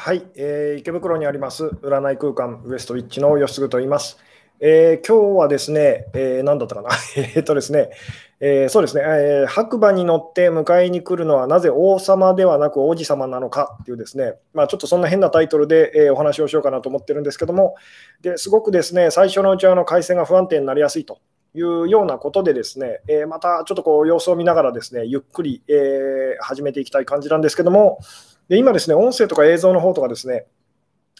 はい、えー、池袋にあります占い空間ウエストウィッチの吉嗣と言います。えー、今日はですね、えー、何だったかな？えっとですね、えー、そうですね、えー、白馬に乗って迎えに来るのはなぜ王様ではなく王子様なのかっていうですね、まあ、ちょっとそんな変なタイトルで、え、お話をしようかなと思ってるんですけども、ですごくですね、最初のうちはの回線が不安定になりやすいというようなことでですね、え、またちょっとこう様子を見ながらですね、ゆっくり、えー、始めていきたい感じなんですけども、で今ですね、音声とか映像の方とかですね、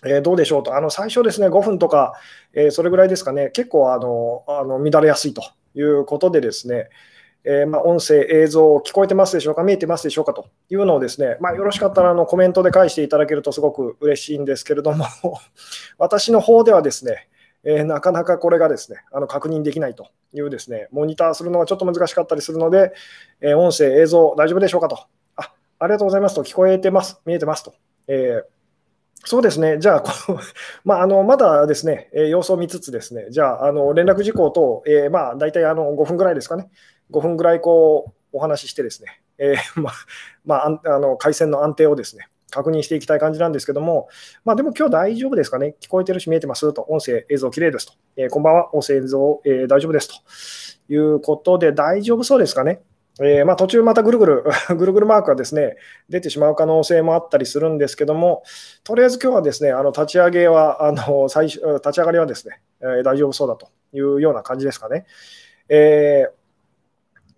えー、どうでしょうと、あの最初ですね、5分とか、えー、それぐらいですかね、結構あのあの乱れやすいということでですね、えー、まあ、音声、映像、聞こえてますでしょうか、見えてますでしょうかというのをですね、まあ、よろしかったらあのコメントで返していただけるとすごく嬉しいんですけれども、私の方ではですね、えー、なかなかこれがですねあの確認できないというですね、モニターするのがちょっと難しかったりするので、え音声、映像、大丈夫でしょうかとありがとうございます。と、聞こえてます、見えてますと。えー、そうですね、じゃあ、この まあ、あのまだですね、えー、様子を見つつですね、じゃあ、あの連絡事項と、えー、まあ、大体あの5分ぐらいですかね、5分ぐらいこうお話ししてですね、えー、まあまあ、あの回線の安定をですね、確認していきたい感じなんですけども、まあ、でも今日大丈夫ですかね、聞こえてるし見えてますと、音声、映像きれいですと、えー、こんばんは、音声、映像、えー、大丈夫ですと。いうことで、大丈夫そうですかね。えー、まあ、途中またぐるぐる、ぐるぐるマークがですね、出てしまう可能性もあったりするんですけども、とりあえず今日はですね、あの立ち上げは、あの最初立ち上がりはですね、えー、大丈夫そうだというような感じですかね。えー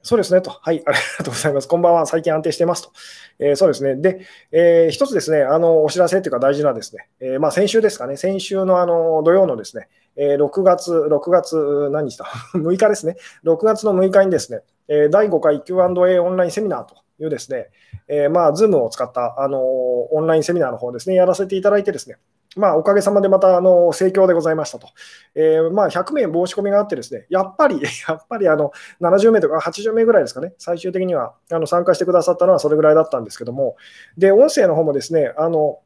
そうですねと。はい、ありがとうございます。こんばんは。最近安定してますと。えー、そうですね。で、えー、一つですね、あのお知らせというか大事なですね、えー、まあ、先週ですかね、先週のあの土曜のですね、え6月、6月、何日だ ?6 日ですね。6月の6日にですね、え第5回 Q&A オンラインセミナーというですね、えまあ、Zoom を使ったあのオンラインセミナーの方ですね、やらせていただいてですね、まあ、おかげさまでまたあの盛況でございましたと。えー、まあ、100名申し込みがあってですね、やっぱり、やっぱりあの70名とか80名ぐらいですかね、最終的にはあの参加してくださったのはそれぐらいだったんですけども、で、音声の方もですね、あの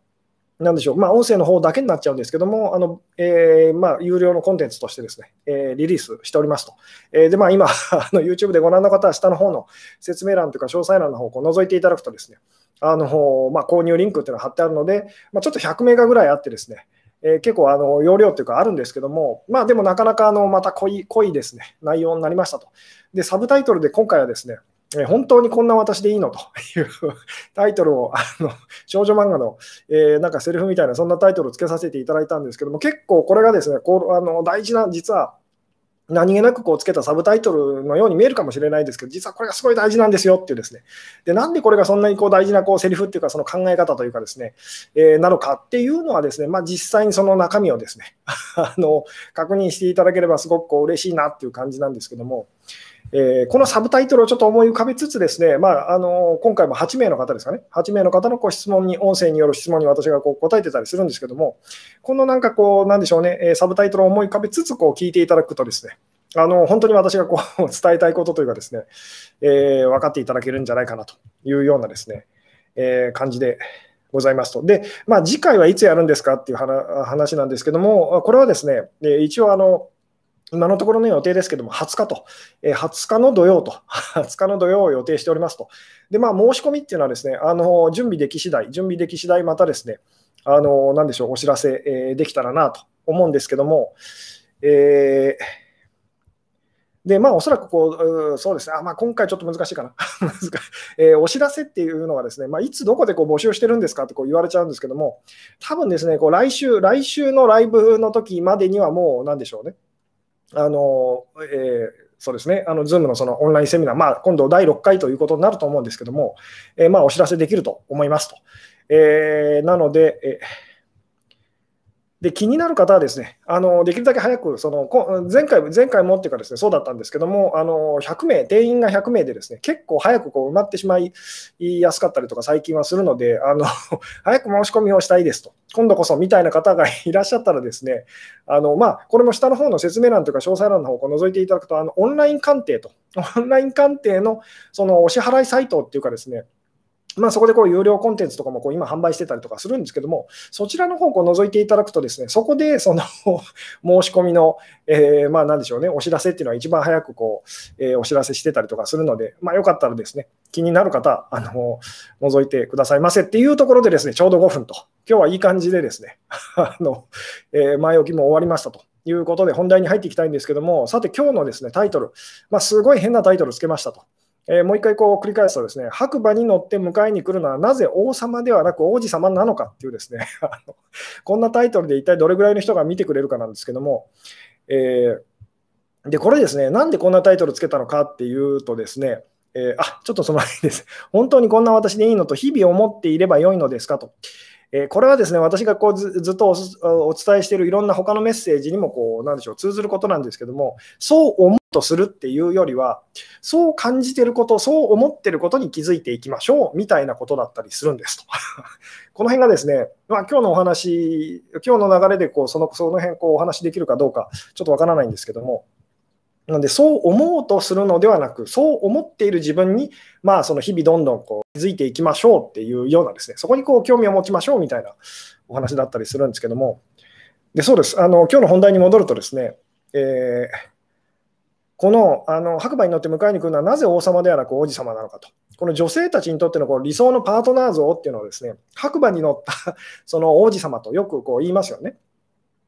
なんでしょう、まあ、音声の方だけになっちゃうんですけども、あのえー、まあ、有料のコンテンツとしてですね、えー、リリースしておりますと。えー、で、まあ、今、YouTube でご覧の方は下の方の説明欄とか、詳細欄の方をこう覗いていただくとですね、あのまあ、購入リンクっていうのが貼ってあるので、まあ、ちょっと100メガぐらいあってですね、えー、結構あの容量っていうかあるんですけども、まあでもなかなかあのまた濃い濃いですね、内容になりましたと。で、サブタイトルで今回はですね、え本当にこんな私でいいのという タイトルをあの少女漫画の、えー、なんかセリフみたいなそんなタイトルをつけさせていただいたんですけども結構これがですねこうあの大事な実は何気なくこうつけたサブタイトルのように見えるかもしれないですけど、実はこれがすごい大事なんですよっていうですね。で、なんでこれがそんなにこう大事なこうセリフっていうか、その考え方というかですね、えー、なのかっていうのはですね、まあ、実際にその中身をですね、あの、確認していただければすごくこう嬉しいなっていう感じなんですけども、えー、このサブタイトルをちょっと思い浮かべつつですね、まあ、あの今回も8名の方ですかね、8名の方のこう質問に、音声による質問に私がこう答えてたりするんですけども、このなんかこう、なんでしょうね、えサブタイトルを思い浮かべつつこう聞いていただくとですね、あの本当に私がこう 伝えたいことというかですね、えー、分かっていただけるんじゃないかなというようなですね、えー、感じでございますと。で、まあ、次回はいつやるんですかっていう話なんですけども、これはですね、一応あの、今のところの予定ですけども、20日と、20日の土曜と、20日の土曜を予定しておりますと。で、まあ、申し込みっていうのはですね、あの準備でき次第、準備でき次第、またですね、あの、なんでしょう、お知らせ、できたらなと思うんですけども、えーで、まあ、おそらくこう、そうですね、あまあ、今回ちょっと難しいかな。えー、お知らせっていうのはですね、まあ、いつどこでこう募集してるんですかってこう言われちゃうんですけども、多分ですね、こう来週、来週のライブの時までにはもう、なんでしょうね。あの、えー、そうですね、あの Zoom のそのオンラインセミナー、まあ、今度第6回ということになると思うんですけども、えー、まあ、お知らせできると思いますと。えー、なので、えーで気になる方はですね、あのできるだけ早く、その前回前回もっていうかですね、そうだったんですけども、あの100名、定員が100名でですね、結構早くこう埋まってしまいやすかったりとか最近はするので、あの 早く申し込みをしたいですと、今度こそみたいな方がいらっしゃったらですね、あのまあ、これも下の方の説明欄というか詳細欄の方を覗いていただくと、あのオンライン鑑定と、オンライン鑑定のそのお支払いサイトっていうかですね、まあ、そこでこう有料コンテンツとかもこう今販売してたりとかするんですけども、そちらの方を覗いていただくとですね、そこでその 申し込みの、えー、まあなんでしょうね、お知らせっていうのは一番早くこう、えー、お知らせしてたりとかするので、まあよかったらですね、気になる方、あの、覗いてくださいませっていうところでですね、ちょうど5分と、今日はいい感じでですね、あの、えー、前置きも終わりましたと。いうことで本題に入っていきたいんですけども、さて今日のですねタイトル、まあ、すごい変なタイトルつけましたと。えー、もう一回こう繰り返すとですね、白馬に乗って迎えに来るのはなぜ王様ではなく王子様なのかっていうですね こんなタイトルで一体どれぐらいの人が見てくれるかなんですけども、えー、で、これですね、なんでこんなタイトルつけたのかっていうとですね、えー、あ、ちょっとその前です。本当にこんな私でいいのと日々思っていればよいのですかと。えこれはですね、私がこうずっとお伝えしているいろんな他のメッセージにもこう、なんでしょう、通ずることなんですけども、そう思うとするっていうよりは、そう感じてること、そう思ってることに気づいていきましょうみたいなことだったりするんですと。この辺がですね、まあ、今日のお話、今日の流れでこうそのその辺こうお話できるかどうか、ちょっとわからないんですけども、なので、そう思うとするのではなく、そう思っている自分に、まあ、その日々どんどんこう気づいていきましょうっていうようなですね、そこにこう興味を持ちましょうみたいなお話だったりするんですけども、でそうですあの今日の本題に戻るとですね、えー、このあの白馬に乗って迎えに来るのはなぜ王様ではなく王子様なのかと。この女性たちにとってのこう理想のパートナー像っていうのをですね、白馬に乗ったその王子様とよくこう言いますよね。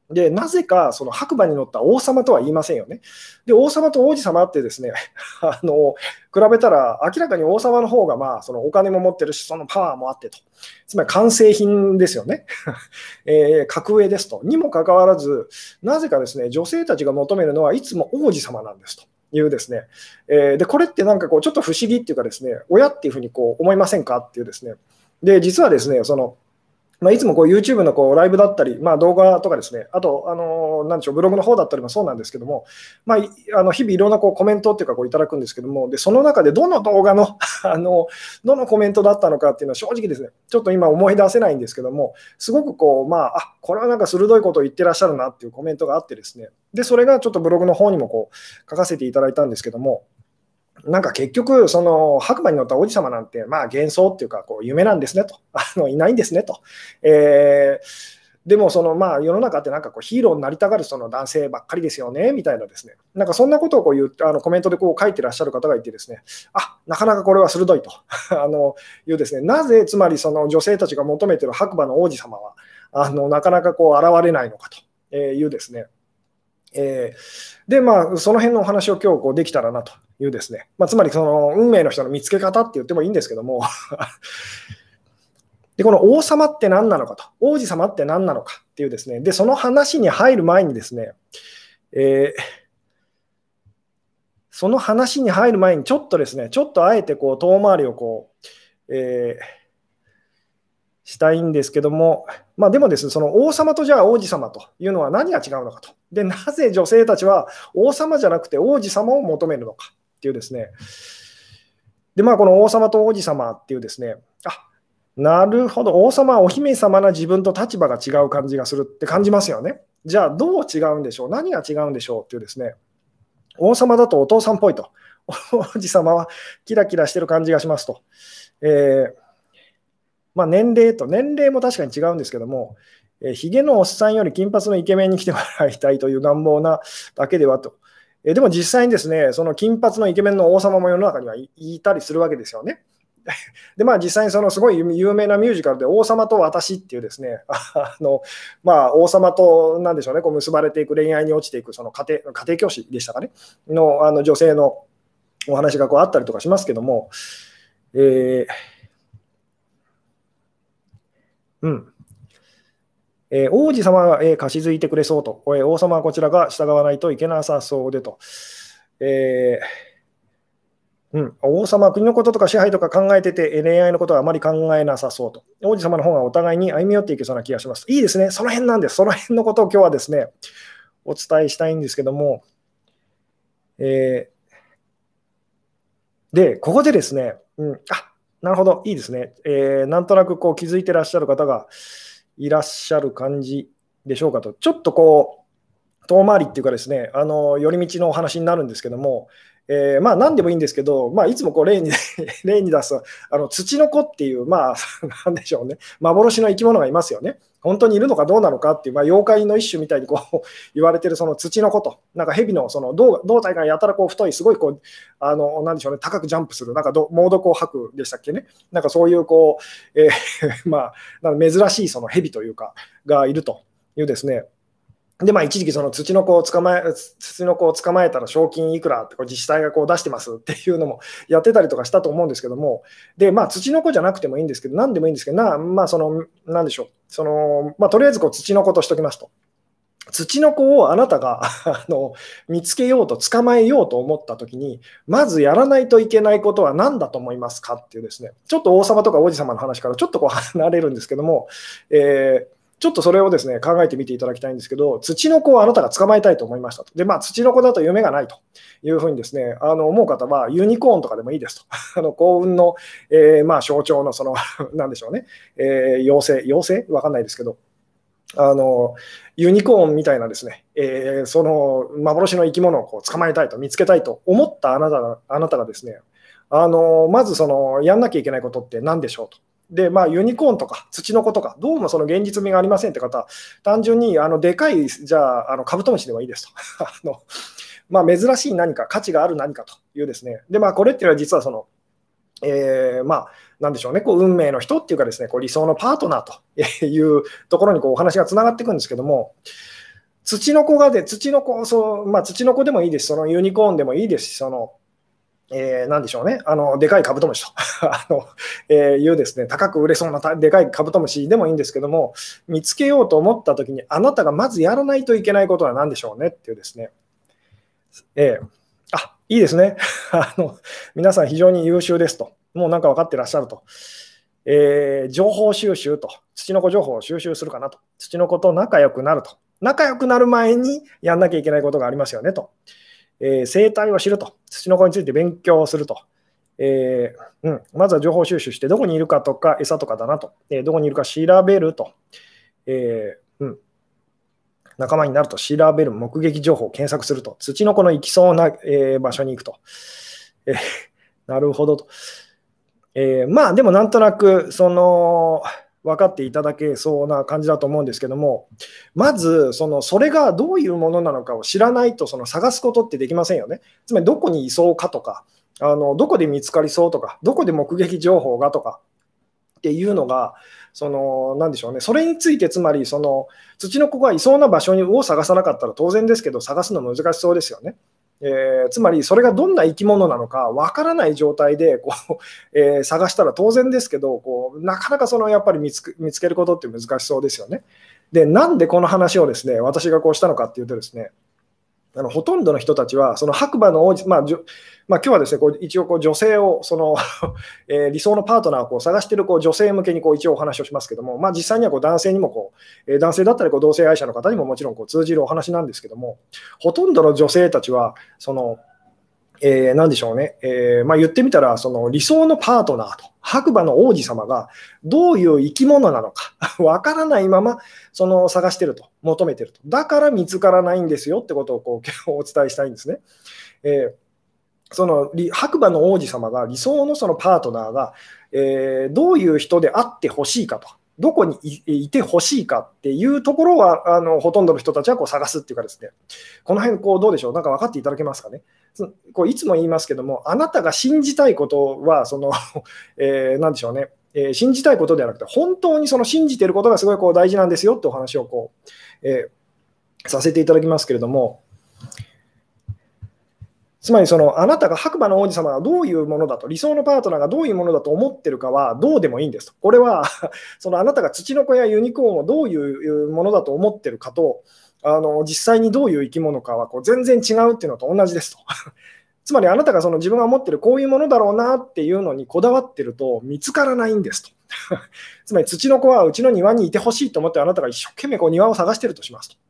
で、なぜかその白馬に乗った王様とは言いませんよね。で、王様と王子様ってですね、あの比べたら明らかに王様の方がまあそのお金も持ってるし、そのパワーもあってと。つまり完成品ですよね。えー、格上ですと。にもかかわらず、なぜかですね、女性たちが求めるのはいつも王子様なんですと。いうですね、えー、でこれってなんかこうちょっと不思議っていうかですね、親っていうふうにこう思いませんか？っていうですね、で実はですね、そのまあ、いつもこう YouTube のこうライブだったり、まあ、動画とかですね、あと、あのなんでしょう、ブログの方だったりもそうなんですけども、まあ、あの日々いろんなこうコメントっていうかこういただくんですけども、でその中でどの動画の あのどのコメントだったのかっていうのは正直ですね、ちょっと今思い出せないんですけども、すごくこう、まあ、あこれはなんか鋭いことを言ってらっしゃるなっていうコメントがあってですね、でそれがちょっとブログの方にもこう書かせていただいたんですけども、なんか結局、その白馬に乗った王子様なんて、まあ幻想っていうか、こう夢なんですねと、あのいないんですねと。えーでもそのまあ世の中ってなんかこうヒーローになりたがるその男性ばっかりですよねみたいなですね、なんかそんなことをこう言ってあのコメントでこう書いてらっしゃる方がいてですね、あなかなかこれは鋭いと。あのいうですね、なぜつまりその女性たちが求めている白馬の王子様はあのなかなかこう現れないのかというですね、えー、でまあその辺のお話を今日こうできたらなというですね、まあ、つまりその運命の人の見つけ方って言ってもいいんですけども。で、この王様って何なのかと、王子様って何なのかっていうですね、で、その話に入る前にですね、えー、その話に入る前にちょっとですね、ちょっとあえてこう遠回りをこう、えー、したいんですけども、まあ、でもですね、その王様とじゃあ王子様というのは何が違うのかと。で、なぜ女性たちは王様じゃなくて王子様を求めるのか。っていうですね、で、まあ、この王様と王子様っていうですね、あなるほど、王様はお姫様な自分と立場が違う感じがするって感じますよね。じゃあ、どう違うんでしょう？何が違うんでしょうっていうですね、王様だとお父さんっぽいと。王子様はキラキラしてる感じがしますと。えー、まあ、年齢と、年齢も確かに違うんですけども、えー、ヒゲのおっさんより金髪のイケメンに来てもらいたいという願望なだけではと。えでも実際にですね、その金髪のイケメンの王様も世の中にはいたりするわけですよね。で、まあ実際にそのすごい有名なミュージカルで王様と私っていうですね、あのまあ王様となんでしょうね、こう結ばれていく恋愛に落ちていくその家庭家庭教師でしたかね、のあの女性のお話がこうあったりとかしますけども、えー、うん。えー、王子様が、えー、貸し付いてくれそうと、えー、王様はこちらが従わないといけなさそうでと。えうん、王様は国のこととか支配とか考えてて、恋愛のことはあまり考えなさそうと。王子様の方がお互いに歩み寄っていけそうな気がします。いいですね。その辺なんです。その辺のことを今日はですね、お伝えしたいんですけども、えー、で、ここでですね、うん、あなるほど、いいですね。えー、なんとなくこう気づいてらっしゃる方が、いらっしゃる感じでしょうかと、ちょっとこう、遠回りっていうかですね、あの寄り道のお話になるんですけども、えー、まあ何でもいいんですけど、まあ、いつもこう例に 例に出すあの土の子っていう、まあ、なんでしょうね、幻の生き物がいますよね。本当にいるのかどうなのかっていう、まあ、妖怪の一種みたいにこう 言われてるその土の子と、なんか蛇のその胴胴体がやたらこう太い、すごいこう、あの、なんでしょうね、高くジャンプする、なんか猛毒を吐くでしたっけね。なんかそういうこう、えー、まあ、珍しいその蛇というか、がいるというですね、で、まあ、一時期その土の子を捕まえ、土の子を捕まえたら賞金いくらって自治体がこう出してますっていうのもやってたりとかしたと思うんですけども、で、まあ、土の子じゃなくてもいいんですけど、何でもいいんですけど、なまあ、その、なんでしょう、その、まあ、とりあえずこう土の子としときますと。土の子をあなたが あの見つけようと捕まえようと思ったときに、まずやらないといけないことは何だと思いますかっていうですね、ちょっと王様とか王子様の話からちょっとこう離れるんですけども、えーちょっとそれをですね考えてみていただきたいんですけど、土の子をあなたが捕まえたいと思いましたと。で、まあ、土の子だと夢がないというふうにですね、あの思う方は、ユニコーンとかでもいいですと。あの幸運の、えー、まあ象徴の、その、なんでしょうね、えー、妖精、妖精？わかんないですけど、あのユニコーンみたいなですね、えー、その幻の生き物をこう捕まえたいと、見つけたいと思ったあなたがあなたがですね、あのまずそのやんなきゃいけないことって何でしょうと。で、まあ、ユニコーンとか土の子とか、どうもその現実味がありませんって方、単純にあのでかい、じゃあ、あのカブトムシでもいいですと。あのまあ、珍しい何か、価値がある何かというですね。で、まあ、これっていうのは実はその、えー、まあ、なんでしょうね、こう運命の人っていうかですね、こう理想のパートナーというところにこうお話がつながっていくんですけども、土の子がで、土の子、そうまあ、土の子でもいいですし、そのユニコーンでもいいですし、そのえー、なんでしょうね、あのでかいカブトムシと。あの、えー、いうですね、高く売れそうなでかいカブトムシでもいいんですけども、見つけようと思ったときに、あなたがまずやらないといけないことは何でしょうねっていうですね、えー、あいいですね。あの、皆さん非常に優秀ですと、もうなんか分かってらっしゃると。えー、情報収集と、土の子情報を収集するかなと、土の子と仲良くなると、仲良くなる前にやんなきゃいけないことがありますよねと。えー、生態を知ると、土の子について勉強すると、えーうん、まずは情報収集して、どこにいるかとか、餌とかだなと、えー、どこにいるか調べると、えーうん、仲間になると調べる、目撃情報を検索すると、土の子の行きそうな、え、場所に行くと、え、なるほどと。え、まあ、でもなんとなく、その、分かっていただけそうな感じだと思うんですけども、まずそのそれがどういうものなのかを知らないとその探すことってできませんよね。つまりどこにいそうかとか、あのどこで見つかりそうとか、どこで目撃情報がとかっていうのが、そのなんでしょうね、それについてつまりその土の子がいそうな場所を探さなかったら当然ですけど、探すの難しそうですよね。えー、つまりそれがどんな生き物なのかわからない状態でこう、えー、探したら当然ですけどこうなかなかそのやっぱり見つ見つけることって難しそうですよね。でなんでこの話をですね私がこうしたのかっていうとですねあのほとんどの人たちは、その白馬の王子、まあじまあ、今日はですねこう一応こう女性を、その えー、理想のパートナーをこう探しているこう女性向けにこう一応お話をしますけども、まあ、実際にはこう男性にもこう、えー、男性だったりこう同性愛者の方にももちろんこう通じるお話なんですけども、ほとんどの女性たちは、そのえー、何でしょうね、えー、まあ、言ってみたら、その理想のパートナーと、白馬の王子様がどういう生き物なのか、わからないままその探してると、求めてると。だから見つからないんですよってことをこうお伝えしたいんですね。えーその白馬の王子様が理想のそのパートナーが、えー、どういう人であってほしいかと、どこにいてほしいかっていうところはあのほとんどの人たちはこう探すっていうかですね、この辺こうどうでしょう、なんか分かっていただけますかね？こういつも言いますけども、あなたが信じたいことは、その、えー、なんでしょうね、えー、信じたいことではなくて、本当にその信じていることがすごいこう大事なんですよってお話をこう、えー、させていただきますけれども、つまりそのあなたが白馬の王子様がどういうものだと、理想のパートナーがどういうものだと思ってるかはどうでもいいんですと。これは そのあなたが土の子やユニコーンをどういうものだと思ってるかと、あの実際にどういう生き物かはこう全然違うっていうのと同じですと。つまりあなたがその自分が持ってるこういうものだろうなっていうのにこだわってると見つからないんですと。つまり土の子はうちの庭にいてほしいと思ってあなたが一生懸命こう庭を探してるとしますと。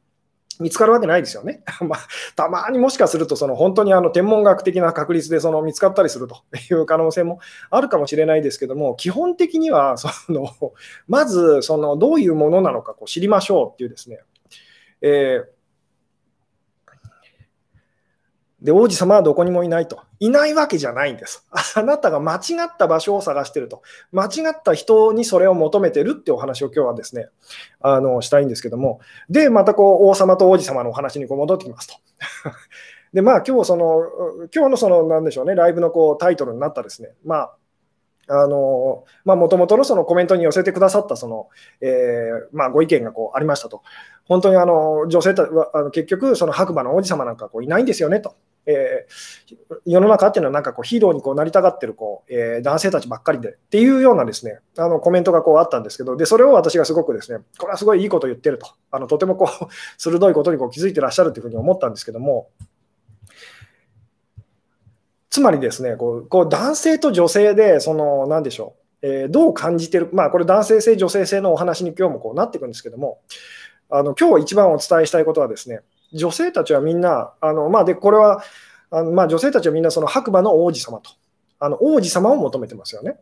見つかるわけないですよね。まあ、たまにもしかすると、その本当にあの天文学的な確率でその見つかったりするという可能性もあるかもしれないですけども、基本的には そのまずそのどういうものなのかこう知りましょうっていうですね、えーで、王子様はどこにもいないと。いないわけじゃないんです。あなたが間違った場所を探してると。間違った人にそれを求めてるってお話を今日はですね、あの、したいんですけども。で、またこう、王様と王子様のお話にこう戻ってきますと。で、まあ今日その、今日のその、なんでしょうね、ライブのこうタイトルになったですね、まあ、あのまあ、もともとのそのコメントに寄せてくださったその、えー、まあ、ご意見がこうありましたと。本当にあの女性たはあの結局、その白馬の王子様なんかこういないんですよねと。えー、世の中っていうのはなんかこうヒーローにこうなりたがってるこう、えー、男性たちばっかりでっていうようなですねあのコメントがこうあったんですけどでそれを私がすごくですねこれはすごいいいこと言ってると。あのとてもこう 鋭いことにこう気づいてらっしゃるというふうに思ったんですけども。つまりですねこうこう男性と女性でその何でしょう、えー、どう感じてるまあこれ男性性女性性のお話に今日もこうなっていくんですけども。あの今日一番お伝えしたいことはですね女性たちはみんな、あのまあ、でこれはあの、まあ、女性たちはみんなその白馬の王子様と、あの王子様を求めてますよね。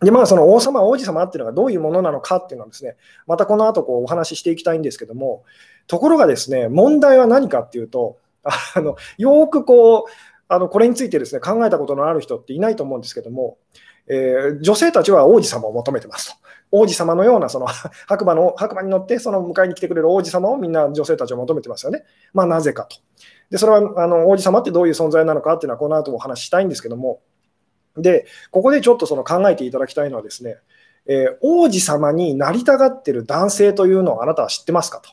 で、まあ、その王様、王子様っていうのがどういうものなのかっていうのはですね、またこの後こうお話ししていきたいんですけども、ところがですね、問題は何かっていうと、あのよくこう、あのこれについてですね考えたことのある人っていないと思うんですけども、えー、女性たちは王子様を求めてますと。王子様のようなその 白馬の白馬に乗ってその迎えに来てくれる王子様をみんな女性たちは求めてますよね。まあ、なぜかと。でそれはあの王子様ってどういう存在なのかっていうのはこの後お話ししたいんですけども、でここでちょっとその考えていただきたいのはですね、えー、王子様になりたがってる男性というのをあなたは知ってますかと。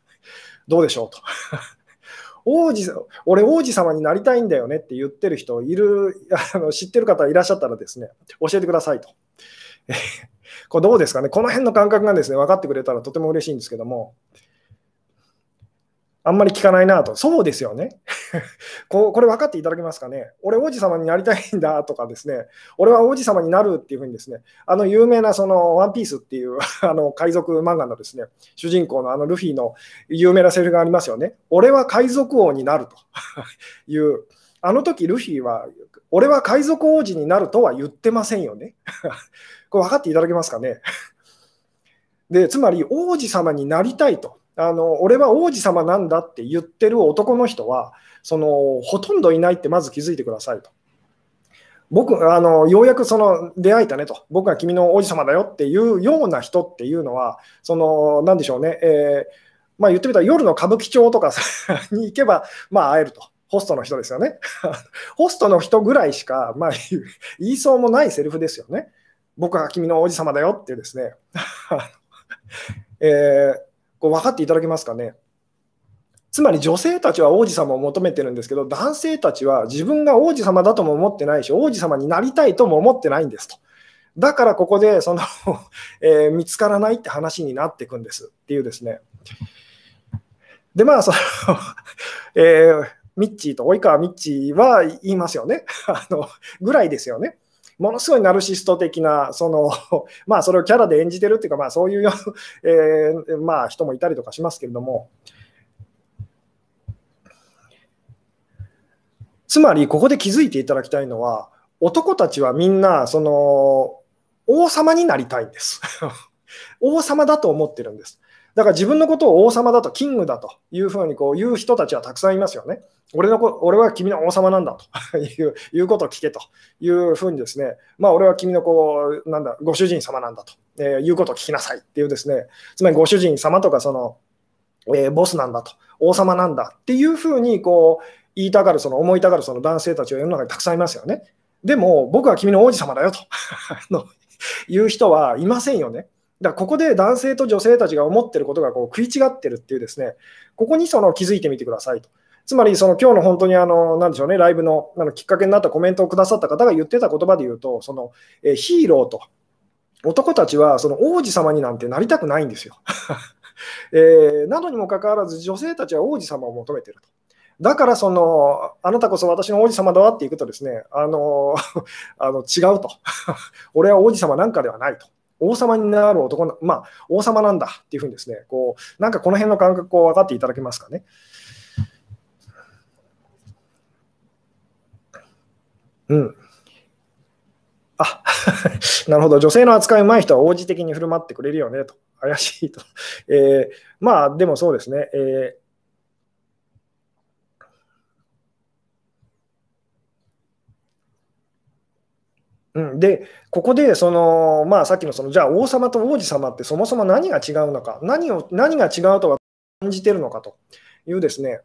どうでしょうと。王子俺、王子様になりたいんだよねって言ってる人いるあの、知ってる方いらっしゃったらですね、教えてくださいと。これどうですかね、この辺の感覚がですね分かってくれたらとても嬉しいんですけども、あんまり聞かないなと、そうですよね こ。これ分かっていただけますかね？俺、王子様になりたいんだとかですね、俺は王子様になるっていうふうにですね、あの有名なそのワンピースっていう あの海賊漫画のですね、主人公のあのルフィの有名なセリフがありますよね。俺は海賊王になるという、あの時ルフィは、俺は海賊王子になるとは言ってませんよね。これ分かっていただけますかね？でつまり王子様になりたいとあの俺は王子様なんだって言ってる男の人はそのほとんどいないってまず気づいてくださいと。僕あのようやくその出会えたねと僕が君の王子様だよっていうような人っていうのはその何でしょうね、えー、まあ、言ってみたら夜の歌舞伎町とか に行けばまあ会えると。ホストの人ですよね。ホストの人ぐらいしか、まあ、言いそうもないセリフですよね。僕は君の王子様だよっていうですね、えー、こう分かっていただけますかね。つまり女性たちは王子様を求めてるんですけど、男性たちは自分が王子様だとも思ってないし、王子様になりたいとも思ってないんですと。だからここでそのえー、見つからないって話になっていくんですっていうですね。で、まあ、そのえー、ミッチーと及川ミッチーは言いますよね。あのぐらいですよね。ものすごいナルシスト的な、その まあ、それをキャラで演じてるっていうか、まあ、そういう、えー、まあ、人もいたりとかしますけれども、つまり、ここで気づいていただきたいのは、男たちはみんな、その、王様になりたいんです。王様だと思ってるんです。だから自分のことを王様だと、キングだというふうにこう言う人たちはたくさんいますよね。俺のこ俺は君の王様なんだと いういうことを聞けというふうにですね、まあ、俺は君のこうなんだご主人様なんだと、えー、いうことを聞きなさいっていうですね、つまりご主人様とかその、えー、ボスなんだと、王様なんだっていうふうにこう言いたがる、その思いたがるその男性たちは世の中にたくさんいますよね。でも僕は君の王子様だよと いう人はいませんよね。だここで男性と女性たちが思ってることがこう食い違ってるっていうですね、ここにその気づいてみてくださいと。つまり、その今日の本当にあの、なでしょうね、ライブのあのきっかけになったコメントをくださった方が言ってた言葉で言うと、そのえヒーローと、男たちはその王子様になんてなりたくないんですよ。えー、なのにもかかわらず、女性たちは王子様を求めてると。だからその、あなたこそ私の王子様だわっていくとですね、あの あの違うと。俺は王子様なんかではないと。王様になる男まあ、王様なんだっていうふうにですね、こう、なんかこの辺の感覚を分かっていただけますかね。うん。あ なるほど、女性の扱いうまい人は王子的に振る舞ってくれるよねと、怪しいと。えー、まあ、でもそうですね、えーうん、で、ここでその、まあ、さっきのそのじゃあ王様と王子様ってそもそも何が違うのか、何を何が違うとは感じてるのかというですね、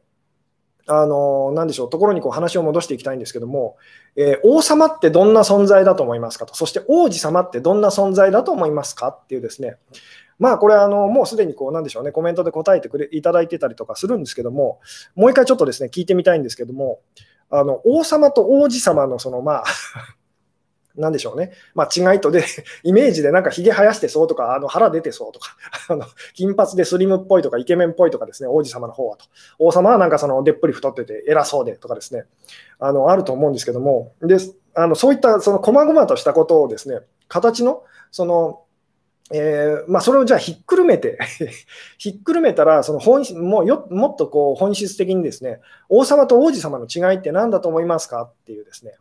あのなんでしょうところにこう話を戻していきたいんですけども、えー、王様ってどんな存在だと思いますかと、そして王子様ってどんな存在だと思いますかっていうですね、まあこれあの、もうすでにこうなんでしょうね、コメントで答えてくれいただいてたりとかするんですけども、もう一回ちょっとですね、聞いてみたいんですけども、あの王様と王子様のそのまあなんでしょうね、まあ、違いとで、イメージでなんかひげ生やしてそうとか、あの腹出てそうとか、あの金髪でスリムっぽいとか、イケメンっぽいとかですね、王子様の方はと。王様はなんかそのでっぷり太ってて偉そうでとかですね、あのあると思うんですけども、であのそういったその細々としたことをですね、形の、その、えーまあ、それをじゃあひっくるめて ひっくるめたら、その本質もよもっとこう本質的にですね、王様と王子様の違いって何だと思いますかっていうですね、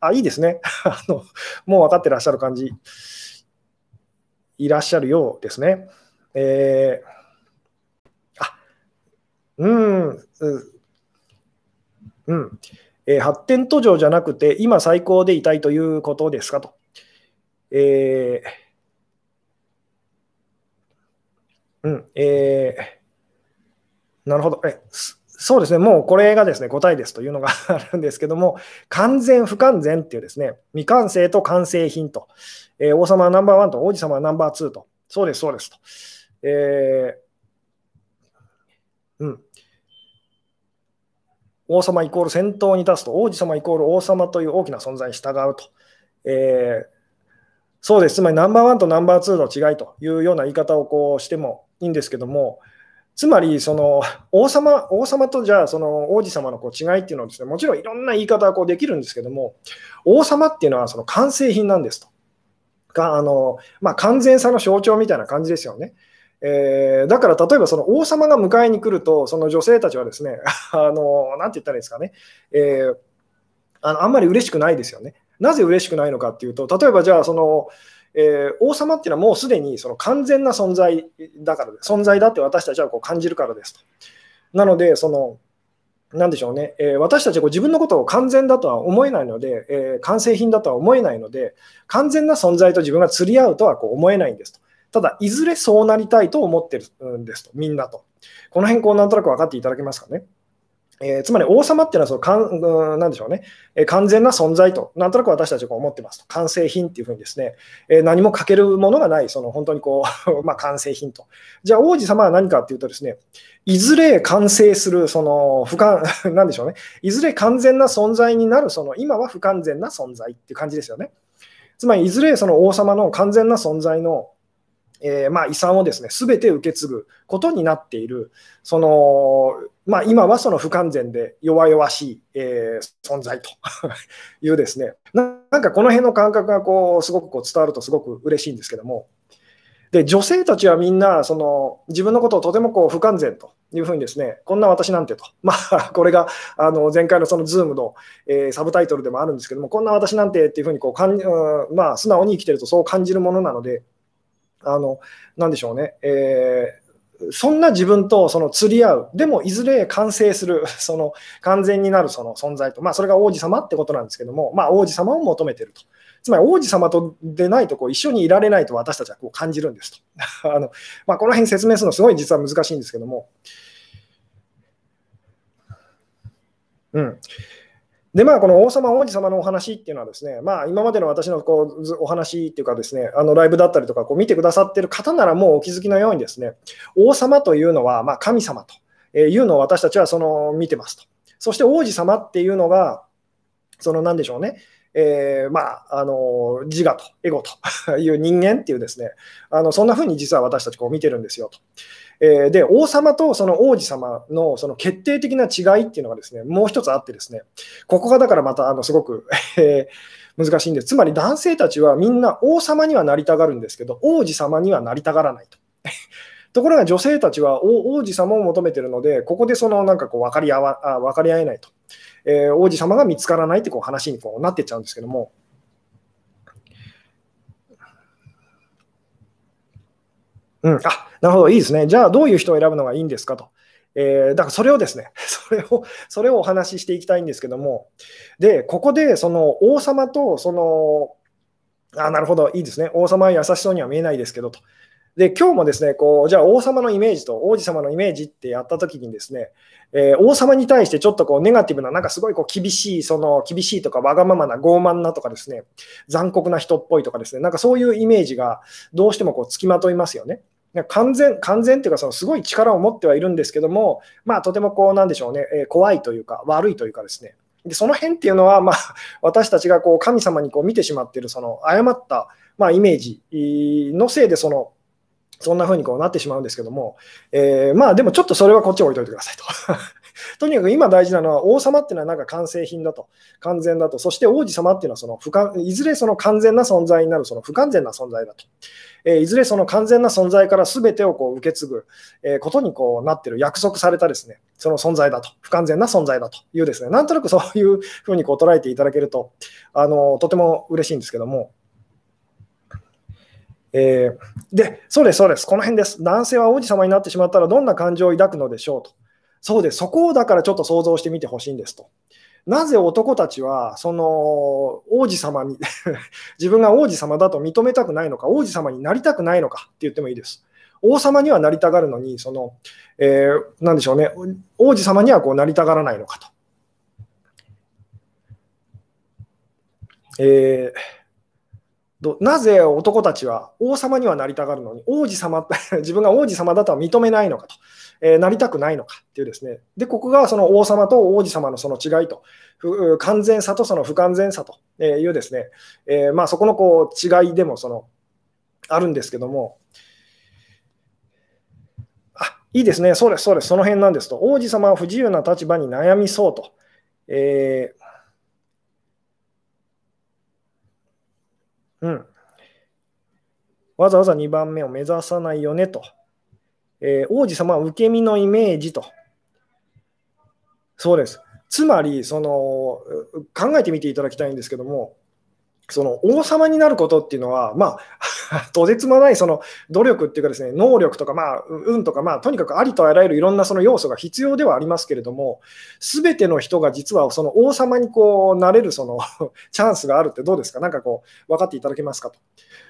あ、いいですね。あのもう分かってらっしゃる感じ、いらっしゃるようですね。えー、あ、うん、うん。えー、発展途上じゃなくて、今最高でいたいということですかと。えー、うん、えー、なるほど。えそうですね、もうこれがですね答えですというのがあるんですけども、完全、不完全っていうですね、未完成と完成品と、えー、王様はナンバーワンと王子様はナンバーツーと、そうです、そうですと。えー、うん。王様イコール先頭に立つと、王子様イコール王様という大きな存在に従うと。えー、そうです、つまりナンバーワンとナンバーツーの違いというような言い方をこうしてもいいんですけども、つまりその王様王様とじゃあその王子様のこう違いっていうのはですねもちろんいろんな言い方はこうできるんですけども王様っていうのはその完成品なんですと。があのまあ、完全さの象徴みたいな感じですよね。えー、だから例えばその王様が迎えに来るとその女性たちはですね あのなんて言ったらいいですかね、えー、あのあんまり嬉しくないですよね。なぜ嬉しくないのかっていうと例えばじゃあそのえー、王様っていうのはもうすでにその完全な存在だから存在だって私たちはこう感じるからですと。なので、その、なんでしょうね、えー、私たちはこう自分のことを完全だとは思えないので、えー、完成品だとは思えないので、完全な存在と自分が釣り合うとはこう思えないんですと。ただ、いずれそうなりたいと思ってるんですと、みんなと。この辺、こうなんとなく分かっていただけますかね。えー、つまり王様っていうのはそのかん、なんでしょうね、えー、完全な存在と、なんとなく私たちは思ってますと、完成品っていうふうにですね、えー、何も欠けるものがない、その本当にこう まあ、完成品と。じゃあ王子様は何かっていうとですね、いずれ完成する、その不完、なんでしょうね、いずれ完全な存在になる、その今は不完全な存在っていう感じですよね。つまり、いずれその王様の完全な存在のえー、まあ、遺産をですね、すべて受け継ぐことになっている、その、まあ、今はその不完全で弱々しい、えー、存在と。いうですね、なんかこの辺の感覚がこうすごくこう伝わるとすごく嬉しいんですけども、で女性たちはみんなその自分のことをとてもこう不完全というふうにですね、こんな私なんてと、まあ、これがあの前回のその Zoom の、えー、サブタイトルでもあるんですけども、こんな私なんてっていうふうにこうかん、まあ、素直に生きてるとそう感じるものなので、あの、なんでしょうね、えー、そんな自分とその釣り合う、でもいずれ完成する、その完全になるその存在と、まあ、それが王子様ってことなんですけども、まあ、王子様を求めてると。つまり王子様とでないとこう一緒にいられないと私たちはこう感じるんですと。あのまあ、この辺説明するのすごい実は難しいんですけども。うん、で、まあ、この王様、王子様のお話っていうのはですね、まあ、今までの私のこうお話っていうかですね、あのライブだったりとか、こう見てくださってる方ならもうお気づきのようにですね、王様というのは、まあ、神様というのを私たちはその見てますと。そして王子様っていうのが、その何でしょうね、えー、まあ、あの自我とエゴという人間っていうですね、あのそんな風に実は私たちこう見てるんですよと。えー、で、王様とその王子様のその決定的な違いっていうのがですね、もう一つあってですね、ここがだからまたあのすごく、難しいんです。つまり男性たちはみんな王様にはなりたがるんですけど、王子様にはなりたがらないと。ところが女性たちは王子様を求めてるので、ここでそのなんかこう分かり合わ分かり合えないと。えー、王子様が見つからないってこう話にこうなってっちゃうんですけども。うん、あなるほど、いいですね。じゃあ、どういう人を選ぶのがいいんですかと。えー、だからそれをですね、それを、それをお話ししていきたいんですけども、で、ここでその王様とそのあなるほど、いいですね。王様は優しそうには見えないですけどと。で、今日もですね、こう、じゃあ王様のイメージと王子様のイメージってやったときにですね、えー、王様に対してちょっとこうネガティブな、なんかすごいこう厳しい、その厳しいとかわがままな傲慢なとかですね、残酷な人っぽいとかですね、なんかそういうイメージがどうしてもこうつきまといますよね。完全、完全っていうか、そのすごい力を持ってはいるんですけども、まあとてもこうなんでしょうね、えー、怖いというか、悪いというかですね、でその辺っていうのは、まあ、私たちがこう神様にこう見てしまっているその誤った、まあ、イメージのせいでそのそんな風にこうなってしまうんですけども、えー、まあでもちょっとそれはこっち置いといてくださいと。とにかく今大事なのは王様っていうのはなんか完成品だと、完全だと、そして王子様っていうのはその不完いずれその完全な存在になるその不完全な存在だと。えー、いずれその完全な存在から全てをこう受け継ぐ、え、ことにこうなってる、約束されたですね、その存在だと、不完全な存在だというですね、なんとなくそういうふうにこう捉えていただけると、あのとても嬉しいんですけども、えー、で、そうです、そうです、この辺です。男性は王子様になってしまったらどんな感情を抱くのでしょうと。そうです、そこをだからちょっと想像してみてほしいんですと。なぜ男たちはその王子様に 自分が王子様だと認めたくないのか、王子様になりたくないのかって言ってもいいです。王様にはなりたがるのに、その、えー、でしょうね、王子様にはこうなりたがらないのかと。えーなぜ男たちは王様にはなりたがるのに、王子様、自分が王子様だとは認めないのかと、えー、なりたくないのかっていうですね、で、ここがその王様と王子様のその違いと、完全さとその不完全さというですね、えー、まあ、そこのこう違いでもそのあるんですけども、あいいですね、そうです、そうです、その辺なんですと、王子様は不自由な立場に悩みそうと。えーうん。わざわざ2番目を目指さないよねと。えー、王子様は受け身のイメージと。そうです。つまり、その考えてみていただきたいんですけども、その王様になることっていうのは、まあ、とてつもないその努力っていうかですね、能力とか、まあ、運とか、まあ、とにかくありとあらゆるいろんなその要素が必要ではありますけれども、すべての人が実はその王様にこうなれるその チャンスがあるってどうですか？なんかこう、分かっていただけますかと。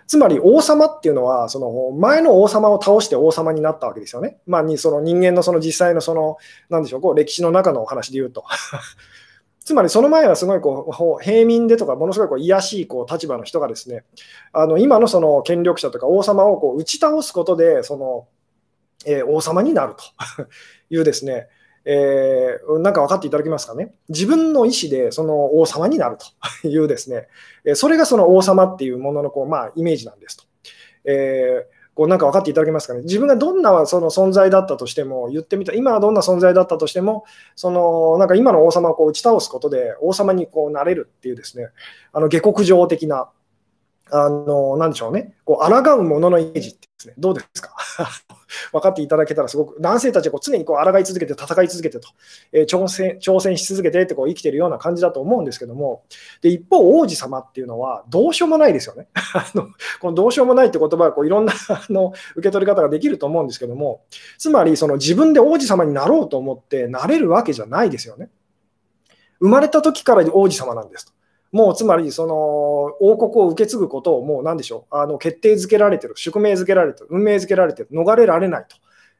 つまり王様っていうのは、その前の王様を倒して王様になったわけですよね。まあ、にその人間のその実際のその、なんでしょう、こう歴史の中のお話で言うと。つまりその前はすごいこう平民でとか、ものすごいこう卑しいこう立場の人がですね、あの今のその権力者とか王様をこう打ち倒すことで、その、えー、王様になると いうですね、えー、なんか分かっていただけますかね。自分の意思でその王様になるというですね、それがその王様っていうもののこう、まあ、イメージなんですと。えーこうなんか分かっていただけますかね。自分がどんなその存在だったとしても、言ってみた、今はどんな存在だったとしても、そのなんか今の王様をこう打ち倒すことで、王様にこうなれるっていうですね、あの下克上的な、あの、なんでしょうね、こう抗うもののイメージってですね、どうですか？分かっていただけたらすごく、男性たちはこう常にこう抗い続けて、戦い続けてと、えー、挑戦挑戦し続けてってこう生きてるような感じだと思うんですけども、で一方、王子様っていうのはどうしようもないですよね。あのこのどうしようもないって言葉はこういろんな あの受け取り方ができると思うんですけども、つまりその自分で王子様になろうと思ってなれるわけじゃないですよね。生まれた時から王子様なんですと。もうつまり、その王国を受け継ぐことをもう何でしょう、あの決定づけられてる、宿命づけられてる、運命づけられてる、逃れられないと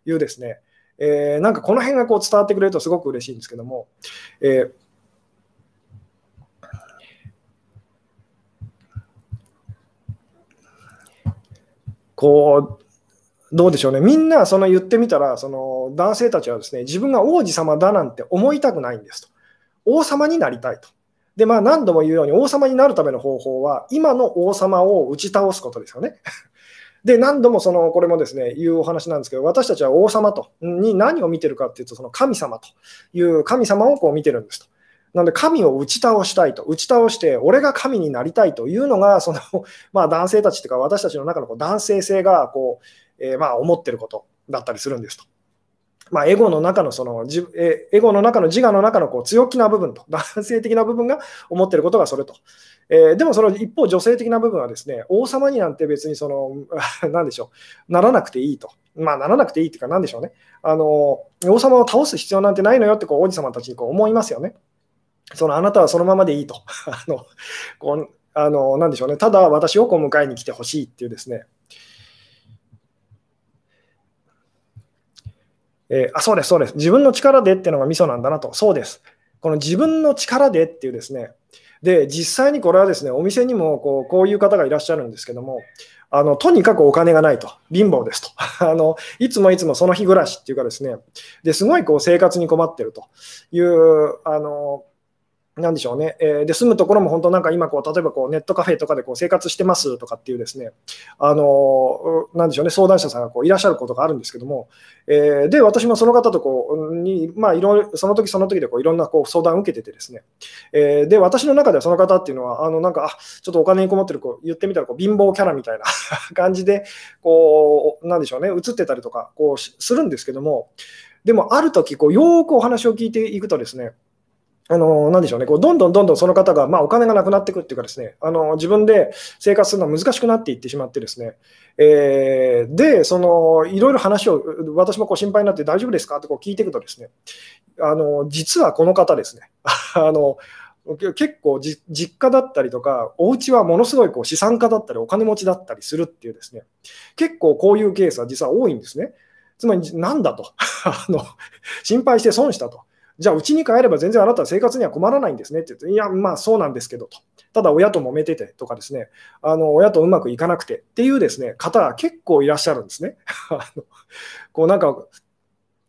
いうですね、えー、なんかこの辺がこう伝わってくれるとすごく嬉しいんですけども、えーこう、どうでしょうね、みんなその言ってみたら、その男性たちはですね、自分が王子様だなんて思いたくないんですと。王様になりたいと。で、まあ、何度も言うように、王様になるための方法は、今の王様を打ち倒すことですよね。で、何度もそのこれもですね、言うお話なんですけど、私たちは王様とに何を見てるかっていうと、その神様という神様をこう見てるんですと。なので、神を打ち倒したいと、打ち倒して、俺が神になりたいというのが、その まあ、男性たちというか、私たちの中のこう男性性がこう、えー、まあ思ってることだったりするんですと。まあ、エゴの中のそのエゴの中の自我の中のこう強気な部分と、男性的な部分が思っていることがそれと。えー、でもその一方、女性的な部分はですね、王様になんて別にその、なんでしょう、ならなくていいと。まあ、ならなくていいっていうか、なんでしょうね。あの王様を倒す必要なんてないのよってこう王子様たちにこう思いますよね。そのあなたはそのままでいいと。あのこうあの、なんでしょうね、ただ私をこう迎えに来てほしいっていうですね、えー、あ、そうです、そうです。自分の力でっていうのがミソなんだなと。そうです。この自分の力でっていうですね、で、実際にこれはですね、お店にもこうこういう方がいらっしゃるんですけども、あのとにかくお金がないと、貧乏ですと あの、いつもいつもその日暮らしっていうかですね、ですごいこう生活に困ってるというあのなんでしょうね、えー、で住むところも本当なんか今こう、例えばこうネットカフェとかでこう生活してますとかっていうですね、あのなんでしょうね、相談者さんがこういらっしゃることがあるんですけども、えー、で、私もその方とこうに、まあ、いろいろその時その時でこういろんなこう相談を受けててですね、えー、で、私の中ではその方っていうのは、あのなんか、ちょっとお金に困ってるこう言ってみたらこう貧乏キャラみたいな 感じで、こう、なんでしょうね、映ってたりとかこうするんですけども、でもある時こうよーくお話を聞いていくとですね、あの、なんでしょうね、こうどんどんどんどんその方が、まあ、お金がなくなっていくっていうかですね、あの、自分で生活するのが難しくなっていってしまってですね、えー、で、その、いろいろ話を、私もこう心配になって大丈夫ですかってこう聞いていくとですね、あの、実はこの方ですね、あの、結構実家だったりとか、お家はものすごいこう資産家だったり、お金持ちだったりするっていうですね、結構こういうケースは実は多いんですね。つまり、なんだと。あの、心配して損したと。じゃあ、うちに帰れば全然あなたは生活には困らないんですねって言って、いや、まあそうなんですけどと。ただ、親と揉めててとかですね、あの親とうまくいかなくてっていうですね方結構いらっしゃるんですね。こうなんか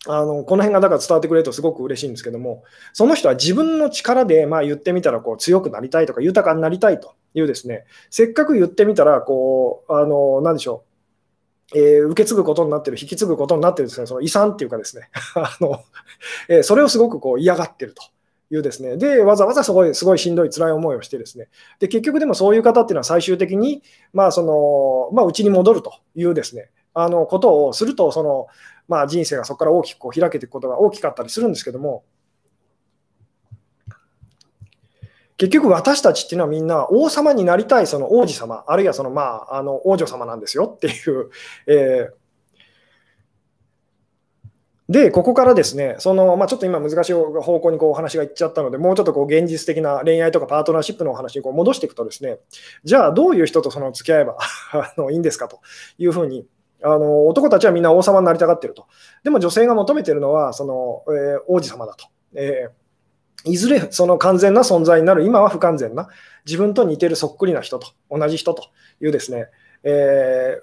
あのこの辺がだから伝わってくれるとすごく嬉しいんですけども、その人は自分の力で、まあ、言ってみたらこう強くなりたいとか豊かになりたいというですね、せっかく言ってみたらこう、あの何でしょう、えー、受け継ぐことになってる、引き継ぐことになってるですね、その遺産っていうかですね、あのえー、それをすごくこう嫌がってると。いうですね、で、わざわざすごい、すごいしんどい、辛い思いをしてですね、で、結局でもそういう方っていうのは最終的に、まあ、その、まあ、うちに戻るというですね、あの、ことをすると、その、まあ、人生がそこから大きくこう開けていくことが大きかったりするんですけども、結局私たちっていうのはみんな王様になりたいその王子様、あるいはそのまああの王女様なんですよっていう、えー、で、ここからですね、そのまあ、ちょっと今難しい方向にこうお話がいっちゃったので、もうちょっとこう現実的な恋愛とかパートナーシップのお話にこう戻していくとですね、じゃあどういう人とその付き合えば あのいいんですかというふうにあの男たちはみんな王様になりたがってると。でも女性が求めてるのはその、えー、王子様だと。えーいずれその完全な存在になる、今は不完全な、自分と似てるそっくりな人と、同じ人というですね、え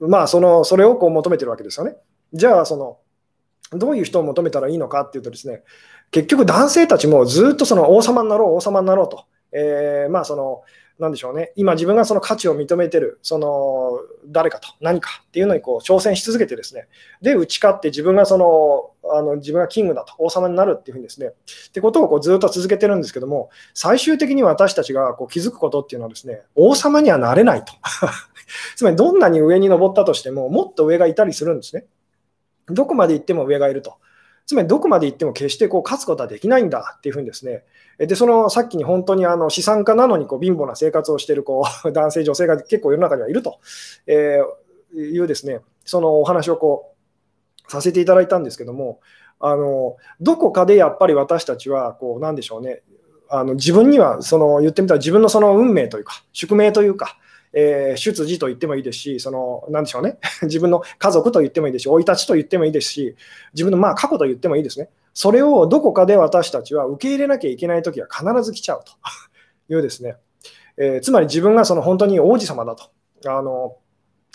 ー、まあその、それをこう求めてるわけですよね。じゃあ、その、どういう人を求めたらいいのかっていうとですね、結局男性たちもずっとその王様になろう、王様になろうと、えー、まあその、なんでしょうね、今自分がその価値を認めてる、その誰かと何かっていうのにこう挑戦し続けてですね、で、打ち勝って自分がその、あの自分がキングだと、王様になるっていうふうにですね、ってことをこうずっと続けてるんですけども、最終的に私たちがこう気づくことっていうのはですね、王様にはなれないと。つまりどんなに上に登ったとしても、もっと上がいたりするんですね。どこまで行っても上がいると。つまりどこまで行っても決してこう勝つことはできないんだっていうふうにですね、でそのさっきに本当にあの資産家なのにこう貧乏な生活をしているこう 男性、女性が結構世の中にはいると、えいうですね。そのお話をこうさせていただいたんですけども、あのどこかでやっぱり私たちはこうなんでしょうね。あの自分にはその言ってみたら自分のその運命というか宿命というかえー、出自と言ってもいいですし、その、なんでしょうね、自分の家族と言ってもいいですし、生い立ちと言ってもいいですし、自分のまあ過去と言ってもいいですね。それをどこかで私たちは受け入れなきゃいけないときは必ず来ちゃうと いうですね、えー、つまり自分がその本当に王子様だと。あの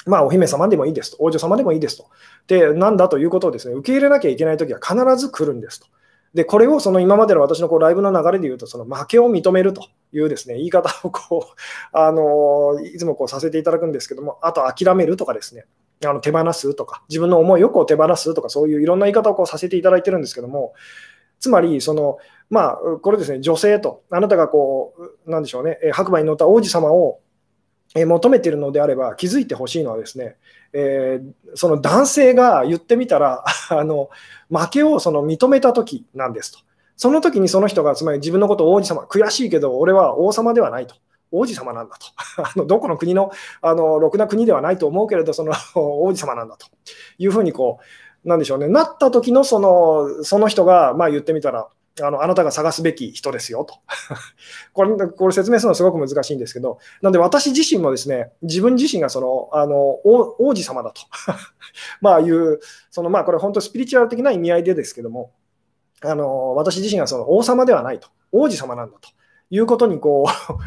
まあ、お姫様でもいいですと、王女様でもいいですと。で、なんだということをですね、受け入れなきゃいけないときは必ず来るんですと。で、これをその今までの私のこうライブの流れで言うと、その負けを認めるというですね、言い方をこう、あのいつもこうさせていただくんですけども、あと諦めるとかですね、あの手放すとか、自分の思いをこう手放すとか、そういういろんな言い方をこうさせていただいてるんですけども、つまり、その、まあ、これですね、女性と、あなたがこう、なんでしょうね、白馬に乗った王子様を求めているのであれば、気づいてほしいのはですね、えー、その男性が言ってみたら あの負けをその認めた時なんですと。その時にその人がつまり自分のことを王子様、悔しいけど俺は王様ではないと。王子様なんだと。あのどこの国のあのろくな国ではないと思うけれど、その王子様なんだというふうにこう、なんでしょうね、なった時のそのその人が、まあ、言ってみたら、あのあなたが探すべき人ですよと。これこれ説明するのはすごく難しいんですけど、なんで私自身もですね、自分自身がそのあの王子様だと まあいう、そのまあこれ本当スピリチュアル的な意味合いでですけども、あの私自身がその王様ではないと、王子様なんだと。いうことにこ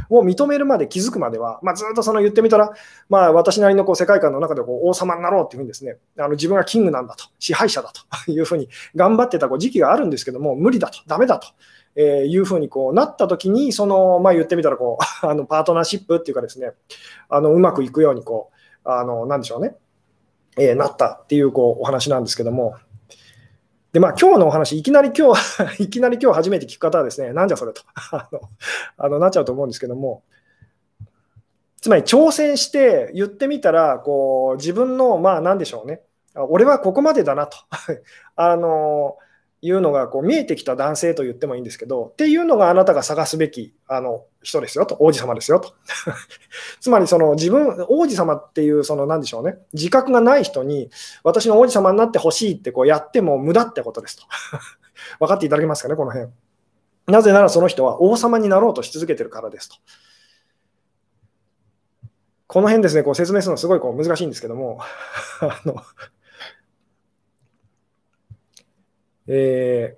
う を認めるまで気づくまでは、まあ、ずっとその言ってみたら、まあ、私なりのこう世界観の中でこう王様になろうっていうふうにですねあの自分がキングなんだと支配者だと いうふうに頑張ってたこう時期があるんですけども無理だとダメだと。えいうふうにこうなったときに、その、まあ、言ってみたらこう あのパートナーシップっていうかですね、あのうまくいくようにこう、あのなんでしょうね、えー、なったっていうこうお話なんですけども、で、まあ、今日のお話、いきなり今日、いきなり今日初めて聞く方はですね、なんじゃそれと。あのあのなっちゃうと思うんですけども、つまり挑戦して言ってみたら、こう自分の、まあ、なんでしょうね、俺はここまでだなと。あのいうのがこう見えてきた男性と言ってもいいんですけど、っていうのがあなたが探すべきあの人ですよと、王子様ですよと。つまりその自分、王子様っていう、その何でしょうね、自覚がない人に、私の王子様になってほしいってこうやっても無駄ってことですと。分かっていただけますかね、この辺。なぜならその人は王様になろうとし続けてるからですと。この辺ですね、こう説明するのすごいこう難しいんですけども、あのえ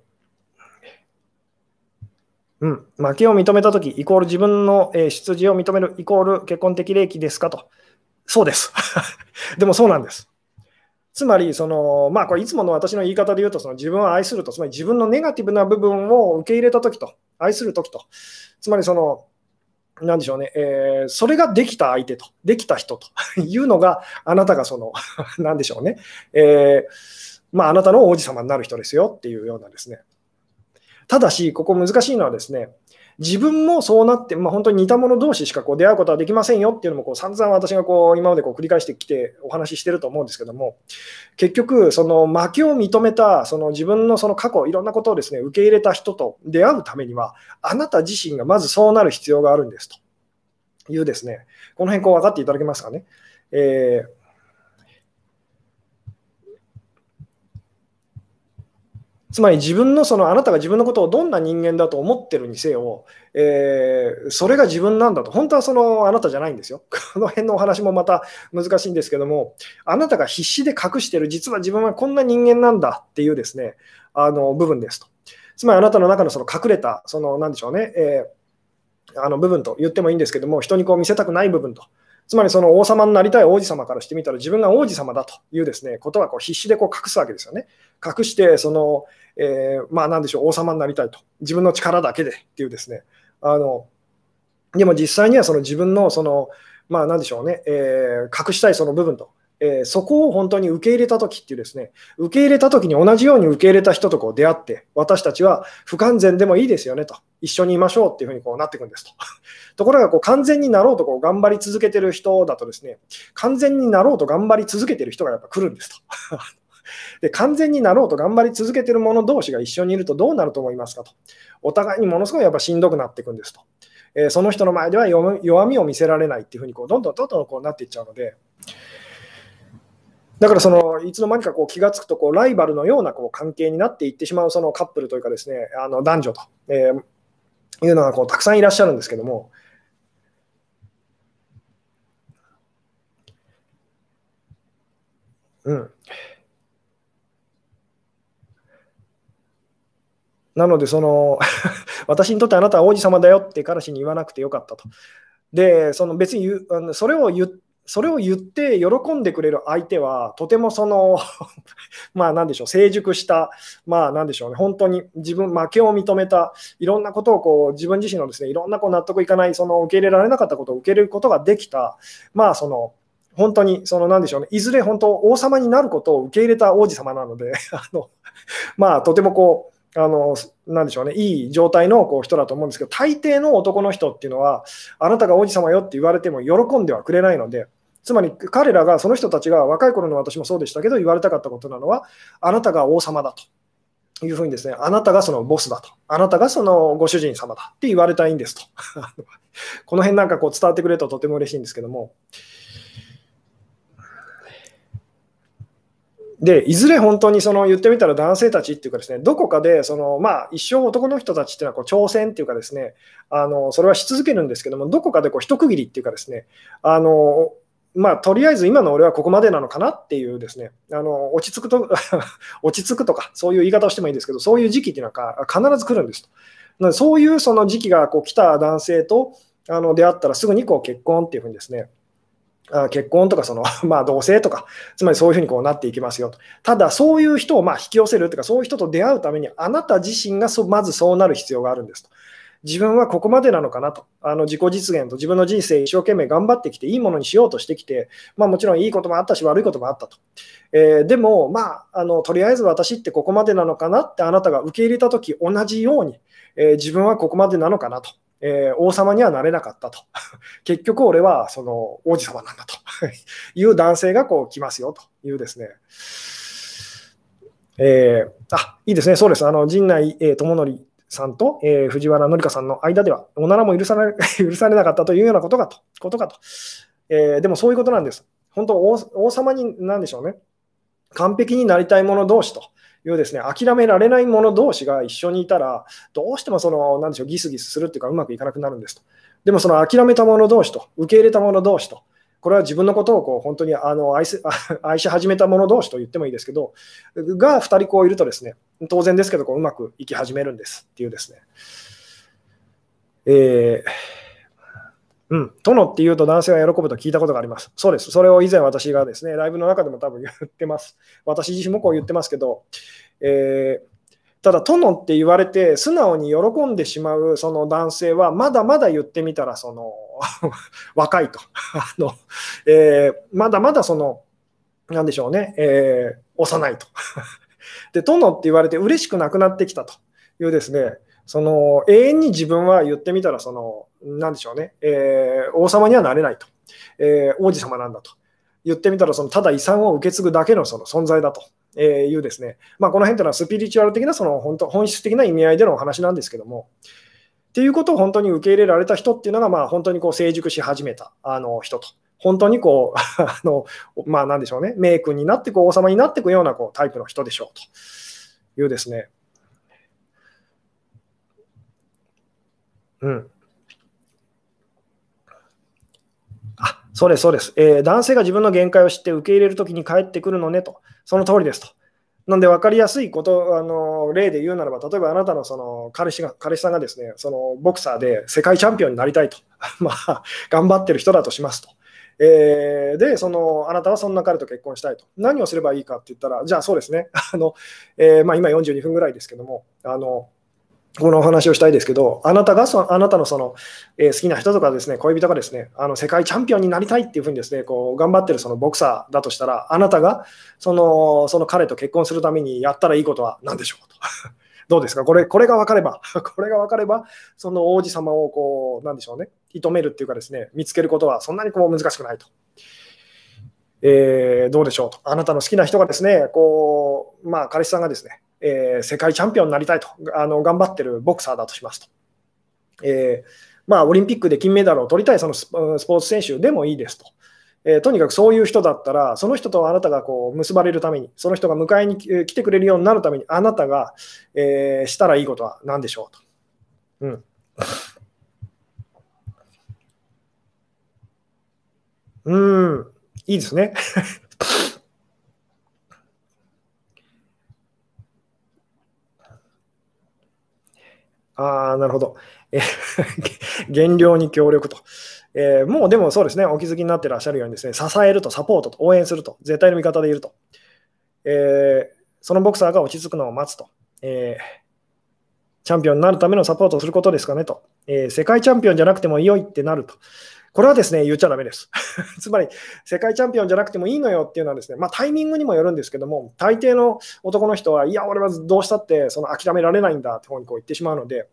ー、うん、負けを認めたとき、イコール自分の、えー、出自を認める、イコール結婚的利益ですかと。そうです。でもそうなんです。つまり、そのまあ、これいつもの私の言い方で言うと、その自分を愛すると、つまり自分のネガティブな部分を受け入れたときと、愛するときと、つまりその、なんでしょうね、えー、それができた相手と、できた人と いうのが、あなたがその、なんでしょうね、えーまあ、あなたの王子様になる人ですよっていうようなですね。ただし、ここ難しいのはですね、自分もそうなって、まあ、本当に似た者同士しかこう出会うことはできませんよっていうのもこう散々私がこう今までこう繰り返してきてお話ししてると思うんですけども、結局、その負けを認めたその自分のその過去、いろんなことをですね受け入れた人と出会うためには、あなた自身がまずそうなる必要があるんですというですね、この辺こう分かっていただけますかね。えーつまり自分のそのあなたが自分のことをどんな人間だと思ってるにせよ、えー、それが自分なんだと、本当はそのあなたじゃないんですよ。この辺のお話もまた難しいんですけども、あなたが必死で隠してる、実は自分はこんな人間なんだっていうですね、あの部分ですと。つまりあなたの中のその隠れた、そのなんでしょうね、えー、あの部分と言ってもいいんですけども、人にこう見せたくない部分と。つまりその王様になりたい王子様からしてみたら自分が王子様だというですねことはこう必死でこう隠すわけですよね。隠してその、えー、まあ何でしょう王様になりたいと。自分の力だけでっていうですね。あのでも実際にはその自分のそのまあ何でしょうね、えー、隠したいその部分と。えー、そこを本当に受け入れたときっていうですね、受け入れたときに同じように受け入れた人とこう出会って、私たちは不完全でもいいですよねと、一緒にいましょうっていうふうにこうなっていくんですと。ところがこう完全になろうとこう頑張り続けてる人だとですね、完全になろうと頑張り続けてる人がやっぱ来るんですと。で完全になろうと頑張り続けてる者同士が一緒にいるとどうなると思いますかと。お互いにものすごいやっぱしんどくなっていくんですと。えー、その人の前では弱みを見せられないっていうふうにこうどんどんどんどんこうなっていっちゃうので、だからそのいつの間にかこう気が付くとこうライバルのようなこう関係になっていってしまうそのカップルというかですねあの男女と、えー、いうのがこうたくさんいらっしゃるんですけども。うん、なのでその 私にとってあなたは王子様だよって彼氏に言わなくてよかったと。で、その別にあのそれを言ってそれを言って喜んでくれる相手は、とてもその まあなんでしょう、成熟した、まあなんでしょうね、本当に自分、負けを認めた、いろんなことをこう自分自身のですね、いろんなこう納得いかない、その受け入れられなかったことを受け入れることができた、まあその、本当に、そのなんでしょうね、いずれ本当、王様になることを受け入れた王子様なので、あのまあとてもこう、あのなんでしょうね、いい状態のこう人だと思うんですけど、大抵の男の人っていうのは、あなたが王子様よって言われても喜んではくれないので、つまり彼らが、その人たちが若い頃の私もそうでしたけど、言われたかったことなのは、あなたが王様だというふうにですね、あなたがそのボスだと、あなたがそのご主人様だって言われたいんですと。この辺なんかこう伝わってくれるととても嬉しいんですけども。でいずれ本当にその言ってみたら男性たちっていうかですねどこかでその、まあ、一生男の人たちっていうのはこう挑戦っていうかですねあのそれはし続けるんですけどもどこかでこう一区切りっていうかですねあのまあ、とりあえず今の俺はここまでなのかなっていうですね、あの落ち着くと 落ち着くとか、そういう言い方をしてもいいんですけど、そういう時期っていうのは必ず来るんですと。なのでそういうその時期がこう来た男性とあの出会ったらすぐにこう結婚っていうふうにですね、結婚とかその、まあ、同棲とか、つまりそういうふうにこうなっていきますよと。ただ、そういう人をまあ引き寄せるというか、そういう人と出会うために、あなた自身がそまずそうなる必要があるんですと。自分はここまでなのかなと、あの自己実現と自分の人生一生懸命頑張ってきて、いいものにしようとしてきて、まあ、もちろんいいこともあったし、悪いこともあったと。えー、でも、まああの、とりあえず私ってここまでなのかなってあなたが受け入れたとき、同じように、えー、自分はここまでなのかなと。えー、王様にはなれなかったと。結局俺はその王子様なんだと いう男性がこう来ますよというですね。えー、あ、いいですね。そうです。あの、陣内、えー、智則さんと、えー、藤原紀香さんの間では、おならも許され 許されなかったというようなことかと。ことかとえー、でもそういうことなんです。本当王、王様に、なんでしょうね。完璧になりたい者同士と。いうですね、諦められない者同士が一緒にいたら、どうしてもその、なんでしょう、ギスギスするっていうか、うまくいかなくなるんですと。でもその諦めた者同士と、受け入れた者同士と、これは自分のことをこう本当にあの愛せ 愛し始めた者同士と言ってもいいですけど、が2人こういるとですね、当然ですけどこううまくいき始めるんですっていうですね。えーうん、殿っていうと男性が喜ぶと聞いたことがあります。そうです。それを以前私がですね、ライブの中でも多分言ってます。私自身もこう言ってますけど、えー、ただ、殿って言われて素直に喜んでしまうその男性は、まだまだ言ってみたら、その 若いと あの、えー、まだまだその、なんでしょうね、えー、幼いと。で、殿って言われて嬉しくなくなってきたというですね、その永遠に自分は言ってみたら、その、なんでしょうね、えー、王様にはなれないと、えー、王子様なんだと。言ってみたら、そのただ遺産を受け継ぐだけのその存在だと。えいうですね、まあ、この辺というのはスピリチュアル的なその本当本質的な意味合いでのお話なんですけども、っていうことを本当に受け入れられた人っていうのが、まあ、本当にこう成熟し始めたあの人と。本当にこう、あのまあ、なんでしょうね、名君になってこう王様になっていくようなこうタイプの人でしょうと。いうですね、うん。あ、そうです、そうです、えー、男性が自分の限界を知って受け入れるときに帰ってくるのねと。その通りですと。なんで分かりやすいこと、あの例で言うならば、例えばあなたのその彼氏が彼氏さんがですね、そのボクサーで世界チャンピオンになりたいと、まあ、頑張ってる人だとしますと。えー、で、そのあなたはそんな彼と結婚したいと。何をすればいいかって言ったら、じゃあそうですね、あのえー、まあ、今42分ぐらいですけども、あのこのお話をしたいですけど、あなたがそあなたのその、えー、好きな人とかですね、恋人がですね、あの世界チャンピオンになりたいっていうふうにですね、こう頑張ってるそのボクサーだとしたら、あなたがそのその彼と結婚するためにやったらいいことは何でしょうと。どうですか？これこれが分かれば、これが分かれば、その王子様をこう、なんでしょうね、射止めるっていうかですね、見つけることはそんなにこう難しくないと。えー、どうでしょうと。あなたの好きな人がですね、こう、まあ、彼氏さんがですね、えー、世界チャンピオンになりたいとあの頑張ってるボクサーだとしますと。えーまあ、オリンピックで金メダルを取りたいそのスポーツ選手でもいいですと。えー、とにかくそういう人だったら、その人とあなたがこう結ばれるために、その人が迎えに来てくれるようになるために、あなたが、えー、したらいいことは何でしょうと。うん。うん、いいですね。ああ、なるほど。え 減量に協力と。えー、もうでもそうですね、お気づきになってらっしゃるようにですね、支えると、サポートと、応援すると、絶対の味方でいると。えー、そのボクサーが落ち着くのを待つと。えー、チャンピオンになるためのサポートをすることですかねと。え、世界チャンピオンじゃなくても良いってなると。これはですね、言っちゃだめです。つまり、世界チャンピオンじゃなくてもいいのよっていうのはですね、まあ、タイミングにもよるんですけども、大抵の男の人は、いや、俺はどうしたってその諦められないんだって方にこう言ってしまうので、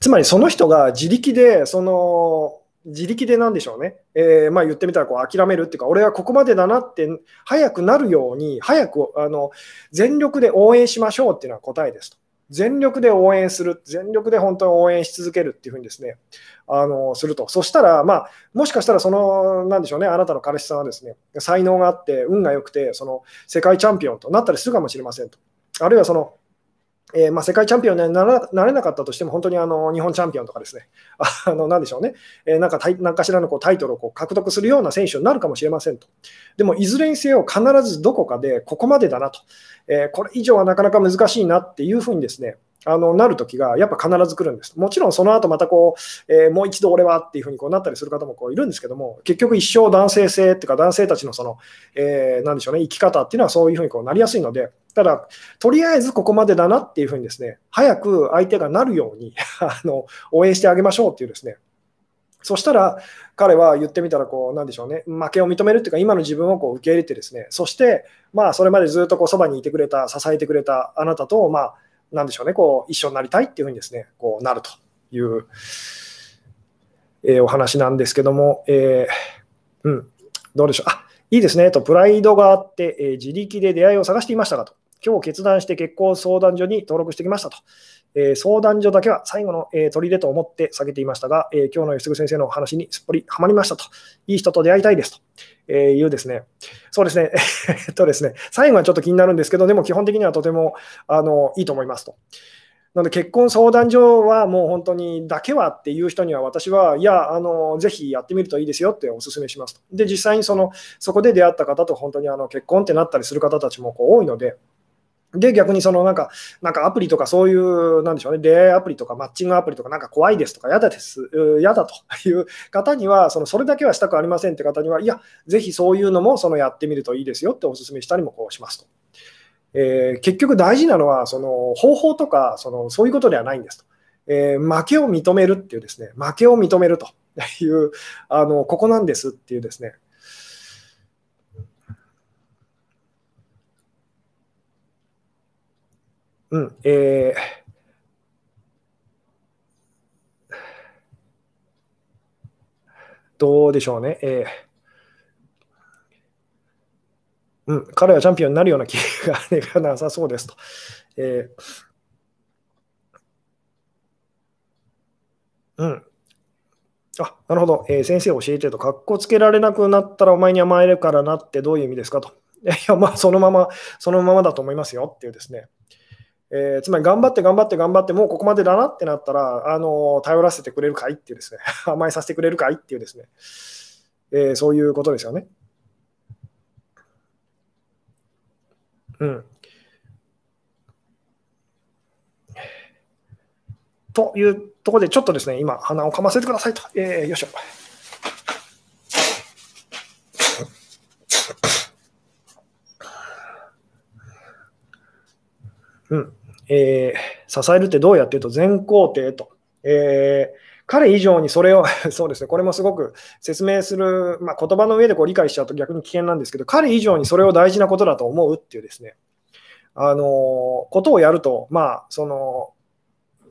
つまりその人が自力で、その、自力でなんでしょうね、えー、まあ言ってみたらこう諦めるっていうか、俺はここまでだなって、早くなるように、早くあの全力で応援しましょうっていうのは答えですと。全力で応援する、全力で本当に応援し続けるっていうふうにですね、あのすると。そしたら、まあ、もしかしたら、その、なんでしょうね、あなたの彼氏さんはですね、才能があって、運が良くて、その世界チャンピオンとなったりするかもしれませんと。あるいはその、えー、まあ、世界チャンピオンにななれなかったとしても、本当にあの日本チャンピオンとかですね、あ のなんでしょうね、えー、なんか何かしらのこうタイトルをこう獲得するような選手になるかもしれませんと。でも、いずれにせよ、必ずどこかでここまでだなと、えー、これ以上はなかなか難しいなっていうふうにですね、あのなるときがやっぱ必ず来るんです。もちろんその後またこう、えー、もう一度俺はっていうふうにこうなったりする方もこういるんですけども、結局一生男性性っていうか男性たちのその、えー、なんでしょうね、生き方っていうのはそういうふうにこうなりやすいので、ただ、とりあえずここまでだなっていうふうにですね、早く相手がなるように あの応援してあげましょうっていうですね、そしたら彼は言ってみたらこう、なんでしょうね、負けを認めるっていうか、今の自分をこう受け入れて、ですねそして、まあ、それまでずっとこうそばにいてくれた、支えてくれたあなたと、まあ、なんでしょうね、こう一緒になりたいっていうふうにですねこうなるという、えー、お話なんですけども、えー、うん、どうでしょう。あいいですねと、プライドがあって、えー、自力で出会いを探していましたかと。今日決断して結婚相談所に登録してきましたと。えー、相談所だけは最後の、えー、砦と思って下げていましたが、えー、今日の吉嗣先生のお話にすっぽりはまりましたと。いい人と出会いたいですと、えいうですね。そうですね。えっとですね、最後はちょっと気になるんですけど、でも基本的にはとてもあのいいと思いますと。なので結婚相談所はもう本当にだけはっていう人には私はいやあのぜひやってみるといいですよってお勧めしますと。で実際にそのそこで出会った方と本当にあの結婚ってなったりする方たちもこう多いので。で、逆にそのなんか、なんかアプリとかそういう、なんでしょうね、出会いアプリとかマッチングアプリとかなんか怖いですとか嫌だです、嫌だという方には、そのそれだけはしたくありませんって方には、いや、ぜひそういうのもそのやってみるといいですよってお勧めしたりもこうしますと。えー、結局大事なのはその方法とかそのそういうことではないんですと、えー、負けを認めるっていうですね負けを認めるというあのここなんですっていうですねうんえー、どうでしょうね、えーうん、彼はチャンピオンになるような気がなさそうですと。えー、うん。あ、なるほど。えー、先生教えてと、かっこつけられなくなったらお前に甘えるからなってどういう意味ですかと。いや、まあ、そのまま、そのままだと思いますよっていうですね。えー、つまり頑張って頑張って頑張って、もうここまでだなってなったら、あの頼らせてくれるかいっていうですね、甘えさせてくれるかいっていうですね、えー、そういうことですよね。うん。というところで、ちょっとですね、今、鼻をかませてくださいと。えー、よいしょ。うん。えー、支えるってどうやってと、全肯定と。えー彼以上にそれを そうですね、これもすごく説明する、まあ、言葉の上でこう理解しちゃうと逆に危険なんですけど、彼以上にそれを大事なことだと思うっていうですね、あのことをやると、まあ、その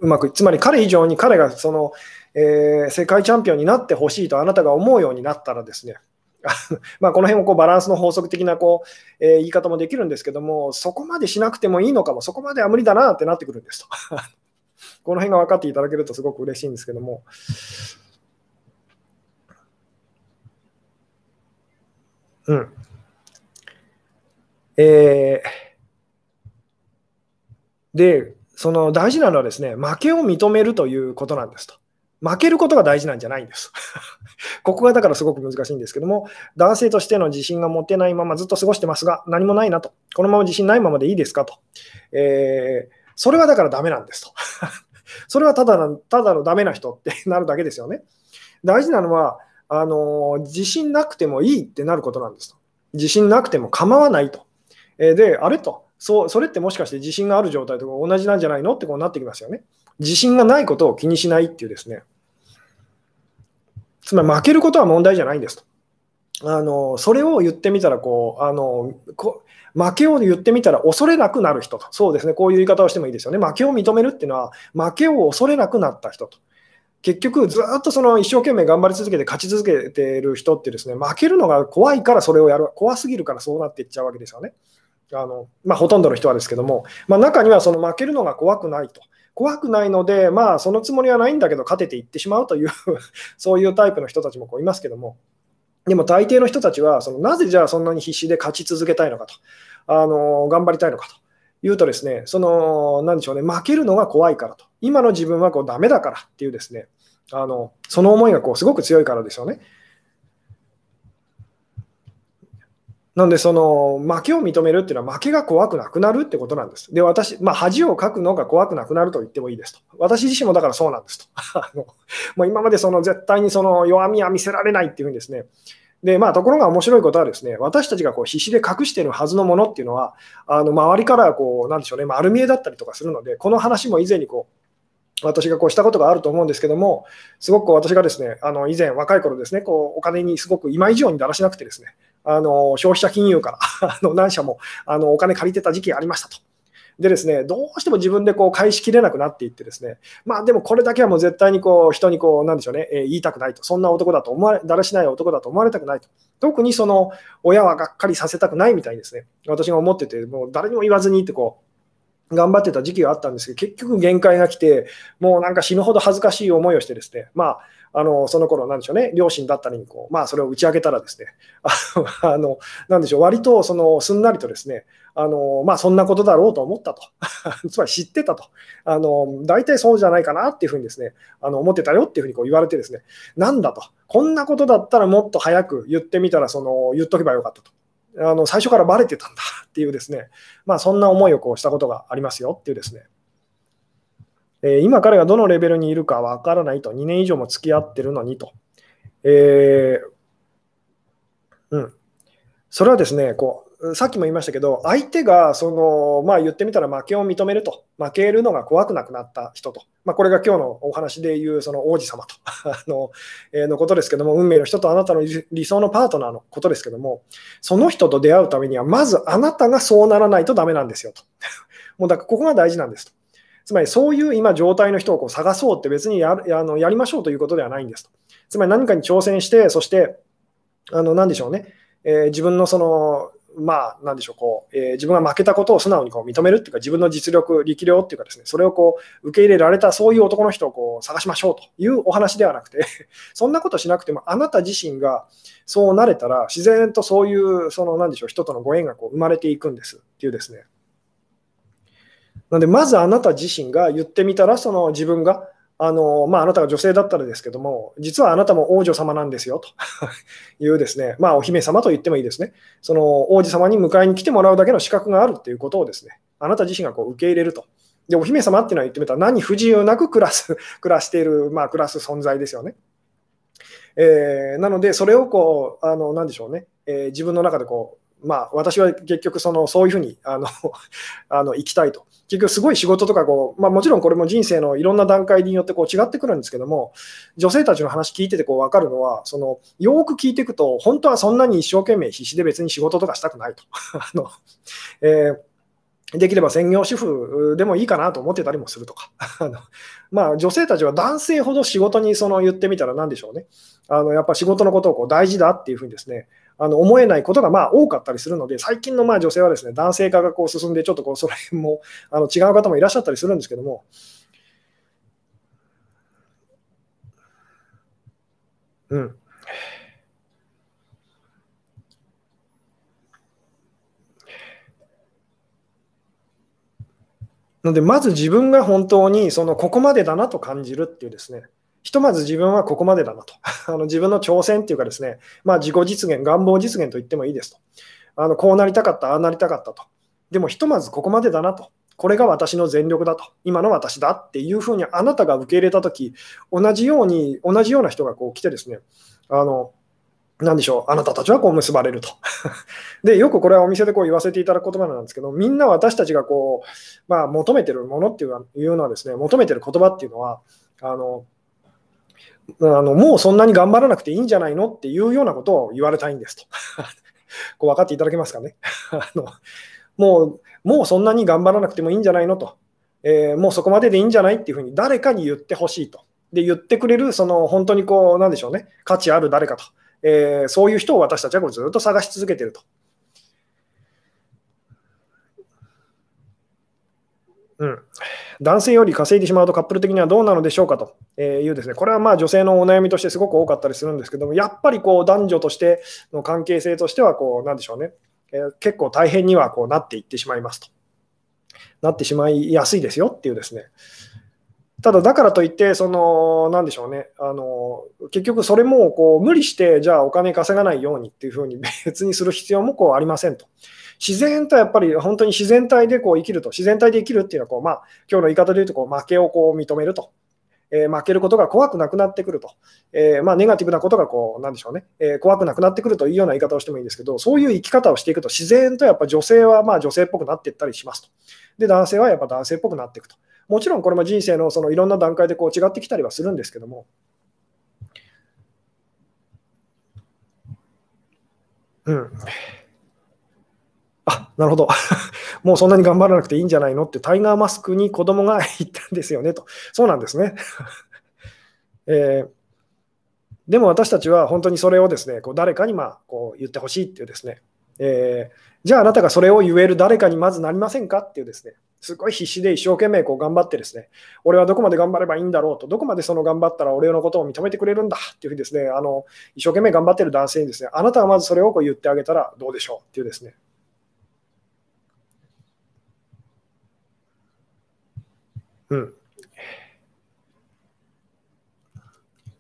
うまく、つまり彼以上に彼がその、えー、世界チャンピオンになってほしいとあなたが思うようになったらですね、まあこの辺もこうバランスの法則的なこう、えー、言い方もできるんですけども、そこまでしなくてもいいのかも、そこまでは無理だなってなってくるんですと。この辺が分かっていただけるとすごく嬉しいんですけども。うん。えー、で、その大事なのはですね、負けを認めるということなんですと。負けることが大事なんじゃないんです。ここがだからすごく難しいんですけども、男性としての自信が持てないままずっと過ごしてますが、何もないなと。このまま自信ないままでいいですかと。えー、それはだからダメなんですと。それはただのただのダメな人ってなるだけですよね。大事なのは、あの自信なくてもいいってなることなんですと。自信なくても構わないと。えー、で、あれとそう、それってもしかして自信がある状態と同じなんじゃないのってこうなってきますよね。自信がないことを気にしないっていうですね。つまり負けることは問題じゃないんですと。あのそれを言ってみたらこうあのこ負けを言ってみたら恐れなくなる人と、そうですね、こういう言い方をしてもいいですよね。負けを認めるっていうのは、負けを恐れなくなった人と。結局、ずっとその一生懸命頑張り続けて勝ち続けている人ってですね、負けるのが怖いからそれをやる、怖すぎるからそうなっていっちゃうわけですよね。あのまあ、ほとんどの人はですけども、まあ、中にはその負けるのが怖くないと。怖くないので、まあ、そのつもりはないんだけど、勝てていってしまうという そういうタイプの人たちもこういますけども、でも大抵の人たちは、そのなぜじゃあそんなに必死で勝ち続けたいのかと、あの頑張りたいのかと。いうとですね、その、なんでしょうね、負けるのが怖いからと、今の自分はこうダメだからっていうですね、あのその思いがこうすごく強いからですよね。なので、その負けを認めるっていうのは負けが怖くなくなるってことなんです。で、私、まあ、恥をかくのが怖くなくなると言ってもいいですと。私自身もだからそうなんですと。あの もう今までその絶対にその弱みは見せられないっていうふうにですね。で、まあ、ところが面白いことはですね、私たちがこう必死で隠しているはずのものっていうのは、あの周りからこう、なんでしょうね、丸見えだったりとかするので、この話も以前にこう、私がこうしたことがあると思うんですけども、すごく私がですね、あの以前、若い頃ですね、こうお金にすごく今以上にだらしなくてですね、あの消費者金融から あの何社もあのお金借りてた時期がありましたと。でですね、どうしても自分でこう返しきれなくなっていってですね、まあでもこれだけはもう絶対にこう人にこう、なんでしょうね、えー、言いたくないと、そんな男だと思われ、だらしない男だと思われたくないと。特にその親はがっかりさせたくないみたいにですね、私が思ってて、もう誰にも言わずにってこう、頑張ってた時期があったんですけど、結局限界が来て、もうなんか死ぬほど恥ずかしい思いをしてですね、まあ、あのその頃なんでしょうね、両親だったりにこう、まあ、それを打ち明けたらですね、あのなんでしょう、割とそのすんなりとですね、あのまあ、そんなことだろうと思ったと、つまり知ってたと、あの大体そうじゃないかなっていうふうにですね、あの思ってたよっていうふうにこう言われてですね、なんだと、こんなことだったらもっと早く言ってみたらその、言っとけばよかったと。あの最初からバレてたんだっていうですね、まあ、そんな思いをこうしたことがありますよっていうですね、えー、今彼がどのレベルにいるかわからないと、2年以上も付き合ってるのにと。えー、うん。それはですね、こう、さっきも言いましたけど、相手がその、まあ、言ってみたら負けを認めると、負けるのが怖くなくなった人と、まあ、これが今日のお話でいうその王子様と あの,、えー、のことですけども、運命の人とあなたの理想のパートナーのことですけども、その人と出会うためには、まずあなたがそうならないとダメなんですよと。もうだからここが大事なんですと。つまりそういう今状態の人をこう探そうって別にやあのやりましょうということではないんですと。つまり何かに挑戦して、そして、あの何でしょうね、えー、自分のその、まあ、なんでしょう、こう、えー、自分が負けたことを素直にこう認めるっていうか、自分の実力、力量っていうかですね、それをこう受け入れられた、そういう男の人をこう探しましょうというお話ではなくて、そんなことしなくても、あなた自身がそうなれたら、自然とそういう、その、なんでしょう、人とのご縁がこう生まれていくんですっていうですね、なので、まずあなた自身が言ってみたら、その自分が、あのまあ、あなたが女性だったらですけども、実はあなたも王女様なんですよと いうですね、まあ、お姫様と言ってもいいですね、その王子様に迎えに来てもらうだけの資格があるということをですね、あなた自身がこう受け入れると。で、お姫様っていうのは言ってみたら、何不自由なく暮らす 暮らしている、まあ、暮らす存在ですよね。えー、なので、それをこう、あのなんでしょうね、えー、自分の中でこう、まあ、私は結局その、そういうふうにあの あの生きたいと。結局すごい仕事とかこう、まあ、もちろんこれも人生のいろんな段階によってこう違ってくるんですけども、女性たちの話聞いててこう分かるのは、そのよく聞いていくと、本当はそんなに一生懸命必死で別に仕事とかしたくないと。あのえー、できれば専業主婦でもいいかなと思ってたりもするとか。まあ、女性たちは男性ほど仕事にその言ってみたら何でしょうね。あのやっぱ仕事のことをこう大事だっていうふうにですね、あの思えないことがまあ多かったりするので、最近のまあ女性はですね男性化がこう進んで、ちょっとこうその辺もあの違う方もいらっしゃったりするんですけども、うん。なので、まず自分が本当にそのここまでだなと感じるっていうですね、ひとまず自分はここまでだなと。あの自分の挑戦っていうかですね、まあ、自己実現、願望実現と言ってもいいですと。あのこうなりたかった、ああなりたかったと。でもひとまずここまでだなと。これが私の全力だと。今の私だっていうふうにあなたが受け入れたとき、同じように、同じような人がこう来てですね、あの、なんでしょう、あなたたちはこう結ばれると。で、よくこれはお店でこう言わせていただく言葉なんですけど、みんな私たちがこう、まあ、求めてるものっていうのはですね、求めてる言葉っていうのは、あの、あのもうそんなに頑張らなくていいんじゃないのっていうようなことを言われたいんですと。こう分かっていただけますかね あのもう。もうそんなに頑張らなくてもいいんじゃないのと。えー、もうそこまででいいんじゃないっていうふうに誰かに言ってほしいと。で、言ってくれる、その本当にこう、なんでしょうね、価値ある誰かと。えー、そういう人を私たちはこうずっと探し続けてると。うん、男性より稼いでしまうとカップル的にはどうなのでしょうかというですね、これはまあ女性のお悩みとしてすごく多かったりするんですけども、やっぱりこう男女としての関係性としてはこう、なんでしょうね、えー、結構大変にはこうなっていってしまいますと。なってしまいやすいですよっていうですね。ただ、だからといって、その、なんでしょうね、あの結局それもこう無理して、じゃあお金稼がないようにっていうふうに別にする必要もこうありませんと。自然とやっぱり本当に自然体でこう生きると、自然体で生きるっていうのはこう、まあ、今日の言い方で言うとこう負けをこう認めると。えー、負けることが怖くなくなってくると、えー、まあ、ネガティブなことがこう、なんでしょうね、えー、怖くなくなってくるというような言い方をしてもいいんですけど、そういう生き方をしていくと、自然とやっぱ女性はまあ女性っぽくなっていったりしますと。で、男性はやっぱ男性っぽくなっていくと。もちろんこれも人生のそのいろんな段階でこう違ってきたりはするんですけども、うん。あなるほど、もうそんなに頑張らなくていいんじゃないの？ってタイガーマスクに子供が言ったんですよね。と、そうなんですね。えー、でも私たちは本当にそれをですねこう誰かにまこう言ってほしいっていうですね、えー、じゃああなたがそれを言える誰かにまずなりませんかっていうですね、すごい必死で一生懸命こう頑張ってですね、俺はどこまで頑張ればいいんだろうと、どこまでその頑張ったら俺のことを認めてくれるんだっていうふうにですね、あの一生懸命頑張ってる男性にですね、あなたはまずそれをこう言ってあげたらどうでしょうっていうですね、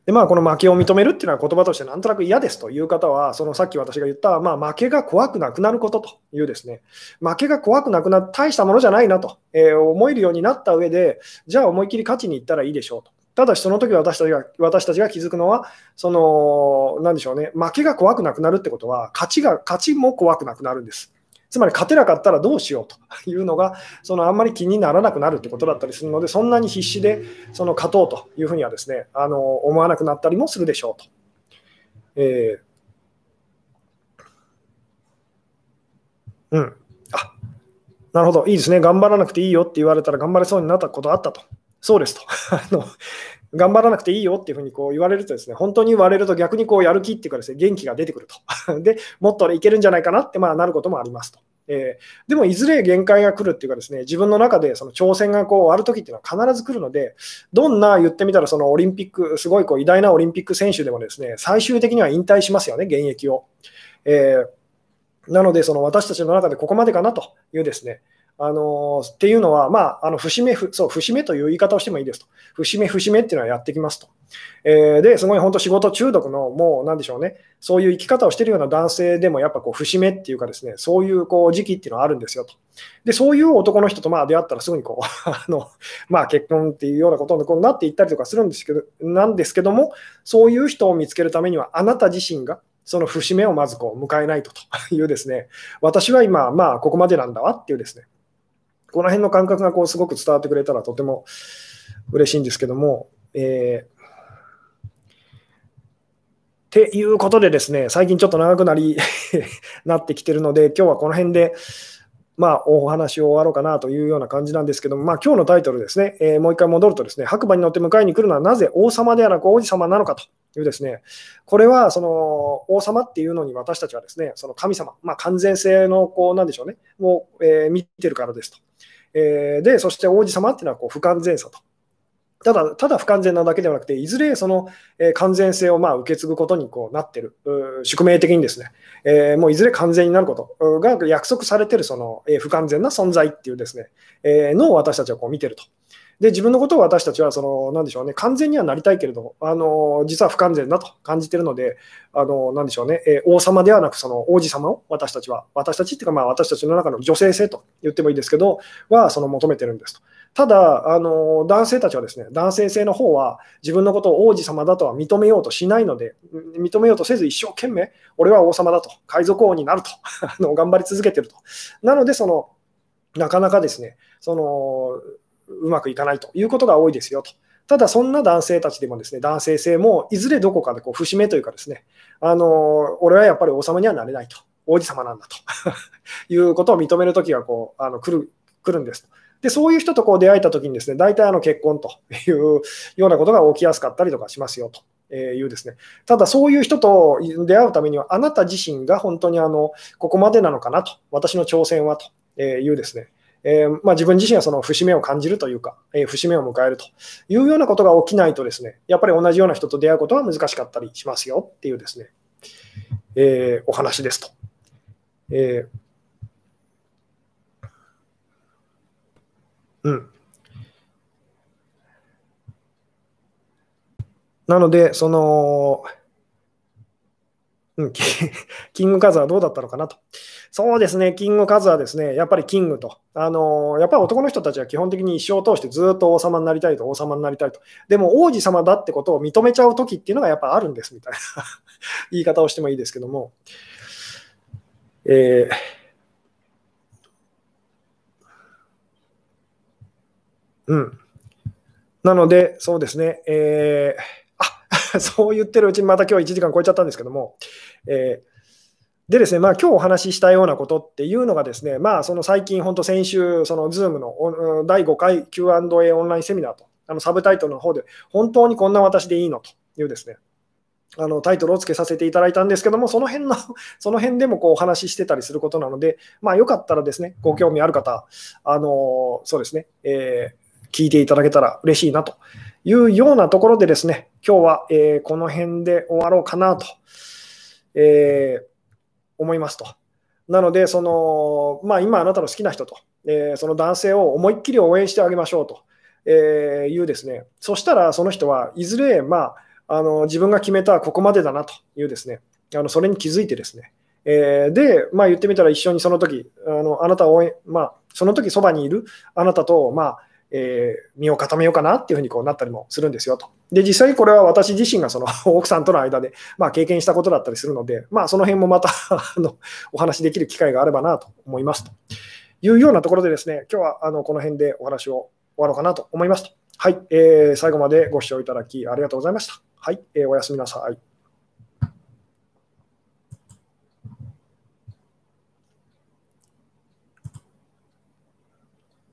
でまあ、この負けを認めるっていうのは言葉としてなんとなく嫌ですという方は、そのさっき私が言った、まあ、負けが怖くなくなることというですね、負けが怖くなくな大したものじゃないなと、えー、思えるようになった上で、じゃあ思い切り勝ちに行ったらいいでしょうと。ただし、その時私たちが私たちが気づくのは、その、なんでしょうね、負けが怖くなくなるってことは、勝ちが、勝ちも怖くなくなるんです。つまり勝てなかったらどうしようというのが、そのあんまり気にならなくなるってことだったりするので、そんなに必死でその勝とうというふうにはですね、あの思わなくなったりもするでしょうと。えー、うん。あなるほど、いいですね。頑張らなくていいよって言われたら頑張れそうになったことあったと。そうですと。あの頑張らなくていいよっていうふうにこう言われるとですね、本当に言われると逆にこうやる気っていうかですね、元気が出てくると。で、もっといけるんじゃないかなってまあなることもありますと。えー、でもいずれ限界が来るっていうかですね、自分の中でその挑戦がこう終わるときっていうのは必ず来るので、どんな言ってみたらそのオリンピック、すごいこう偉大なオリンピック選手でもですね、最終的には引退しますよね、現役を。えー、なので、その私たちの中でここまでかなというですね、あのっていうのは、まあ、あの節目そう、節目という言い方をしてもいいですと。節目、節目っていうのはやってきますと。えー、で、すごい本当仕事中毒の、もうなんでしょうね、そういう生き方をしているような男性でも、やっぱこう節目っていうかですね、そういうこう時期っていうのはあるんですよと。で、そういう男の人とまあ出会ったらすぐにこう あの、まあ、結婚っていうようなことにこうなっていったりとかするんですけど、なんですけども、そういう人を見つけるためには、あなた自身がその節目をまずこう迎えないとというですね、私は今、まあ、ここまでなんだわっていうですね、この辺の感覚がこうすごく伝わってくれたらとても嬉しいんですけども、えーっていうことでですね、最近ちょっと長くなり なってきてるので、今日はこの辺で、まあ、お話を終わろうかなというような感じなんですけども、まあ、今日のタイトルですね、えー、もう一回戻るとですね、白馬に乗って迎えに来るのはなぜ王様ではなく王子様なのかというですね、これはその王様っていうのに私たちはですね、その神様、まあ、完全性のこうなんでしょうね、を、えー、見てるからですと。えー、で、そして王子様っていうのはこう不完全さと。ただ、ただ不完全なだけではなくて、いずれその、え完全性をまあ受け継ぐことにこうなっている、宿命的にですね、えー、もういずれ完全になることが約束されているその、え不完全な存在っていうですね、えのを私たちはこう見てると。で、自分のことを私たちは、その、なんでしょうね、完全にはなりたいけれど、あの、実は不完全だと感じてるので、あの、なんでしょうね、え王様ではなく、その王子様を私たちは、私たちっていうか、まあ、私たちの中の女性性と言ってもいいですけど、は、その求めてるんですと。ただ、あの男性たちはですね、男性性の方は自分のことを王子様だとは認めようとしないので、認めようとせず一生懸命、俺は王様だと、海賊王になると の頑張り続けてると。なので、その、なかなかですね、その、うまくいかないということが多いですよと。ただ、そんな男性たちでもですね、男性性もいずれどこかでこう節目というかですね、あの俺はやっぱり王様にはなれないと、王子様なんだと。いうことを認めるときがこうあの来る来るんですで、そういう人とこう出会えたときにですね、大体あの結婚というようなことが起きやすかったりとかしますよと。いうですね、ただそういう人と出会うためには、あなた自身が本当にあのここまでなのかなと、私の挑戦はと。いうですね、えー、まあ、自分自身はその節目を感じるというか、えー、節目を迎えるというようなことが起きないとですね、やっぱり同じような人と出会うことは難しかったりしますよっていうですね、えー、お話ですと。えうん。なので、その、キングカズはどうだったのかなと。そうですね、キングカズはですね、やっぱりキングと。あのやっぱり男の人たちは基本的に一生を通してずっと王様になりたいと、王様になりたいと。でも王子様だってことを認めちゃう時っていうのがやっぱあるんですみたいな 言い方をしてもいいですけども。えーうん。なので、そうですね、えー、そう言ってるうちにまた今日1時間超えちゃったんですけども、えーでですね、まあ今日お話ししたようなことっていうのがですね、まあその最近、本当先週、その Zoom の第5回 Q&A オンラインセミナーと、あのサブタイトルの方で、本当にこんな私でいいのというですね、あのタイトルをつけさせていただいたんですけども、その辺の、その辺でもこうお話ししてたりすることなので、まあよかったらですね、ご興味ある方、あのそうですね、えー、聞いていただけたら嬉しいなというようなところでですね、今日は、えー、この辺で終わろうかなと、えー、思いますと。なので、そのまあ、今あなたの好きな人と、えー、その男性を思いっきり応援してあげましょうと、えいうですね、そしたらその人はいずれ、まあ、あの自分が決めたここまでだなというですね、あのそれに気づいてですね、えー、で、まあ、言ってみたら一緒にその時あのあなたを応援、まあ、その時そばにいるあなたと、まあ、えー、身を固めようかなっていうふうにこうなったりもするんですよと。で、実際これは私自身がその 奥さんとの間で、まあ、経験したことだったりするので、まあ、その辺もまた あのお話できる機会があればなと思いますというようなところでですね、今日はあのこの辺でお話を終わろうかなと思いますと。はい、えー、最後までご視聴いただきありがとうございました。はい、えー、おやすみなさい。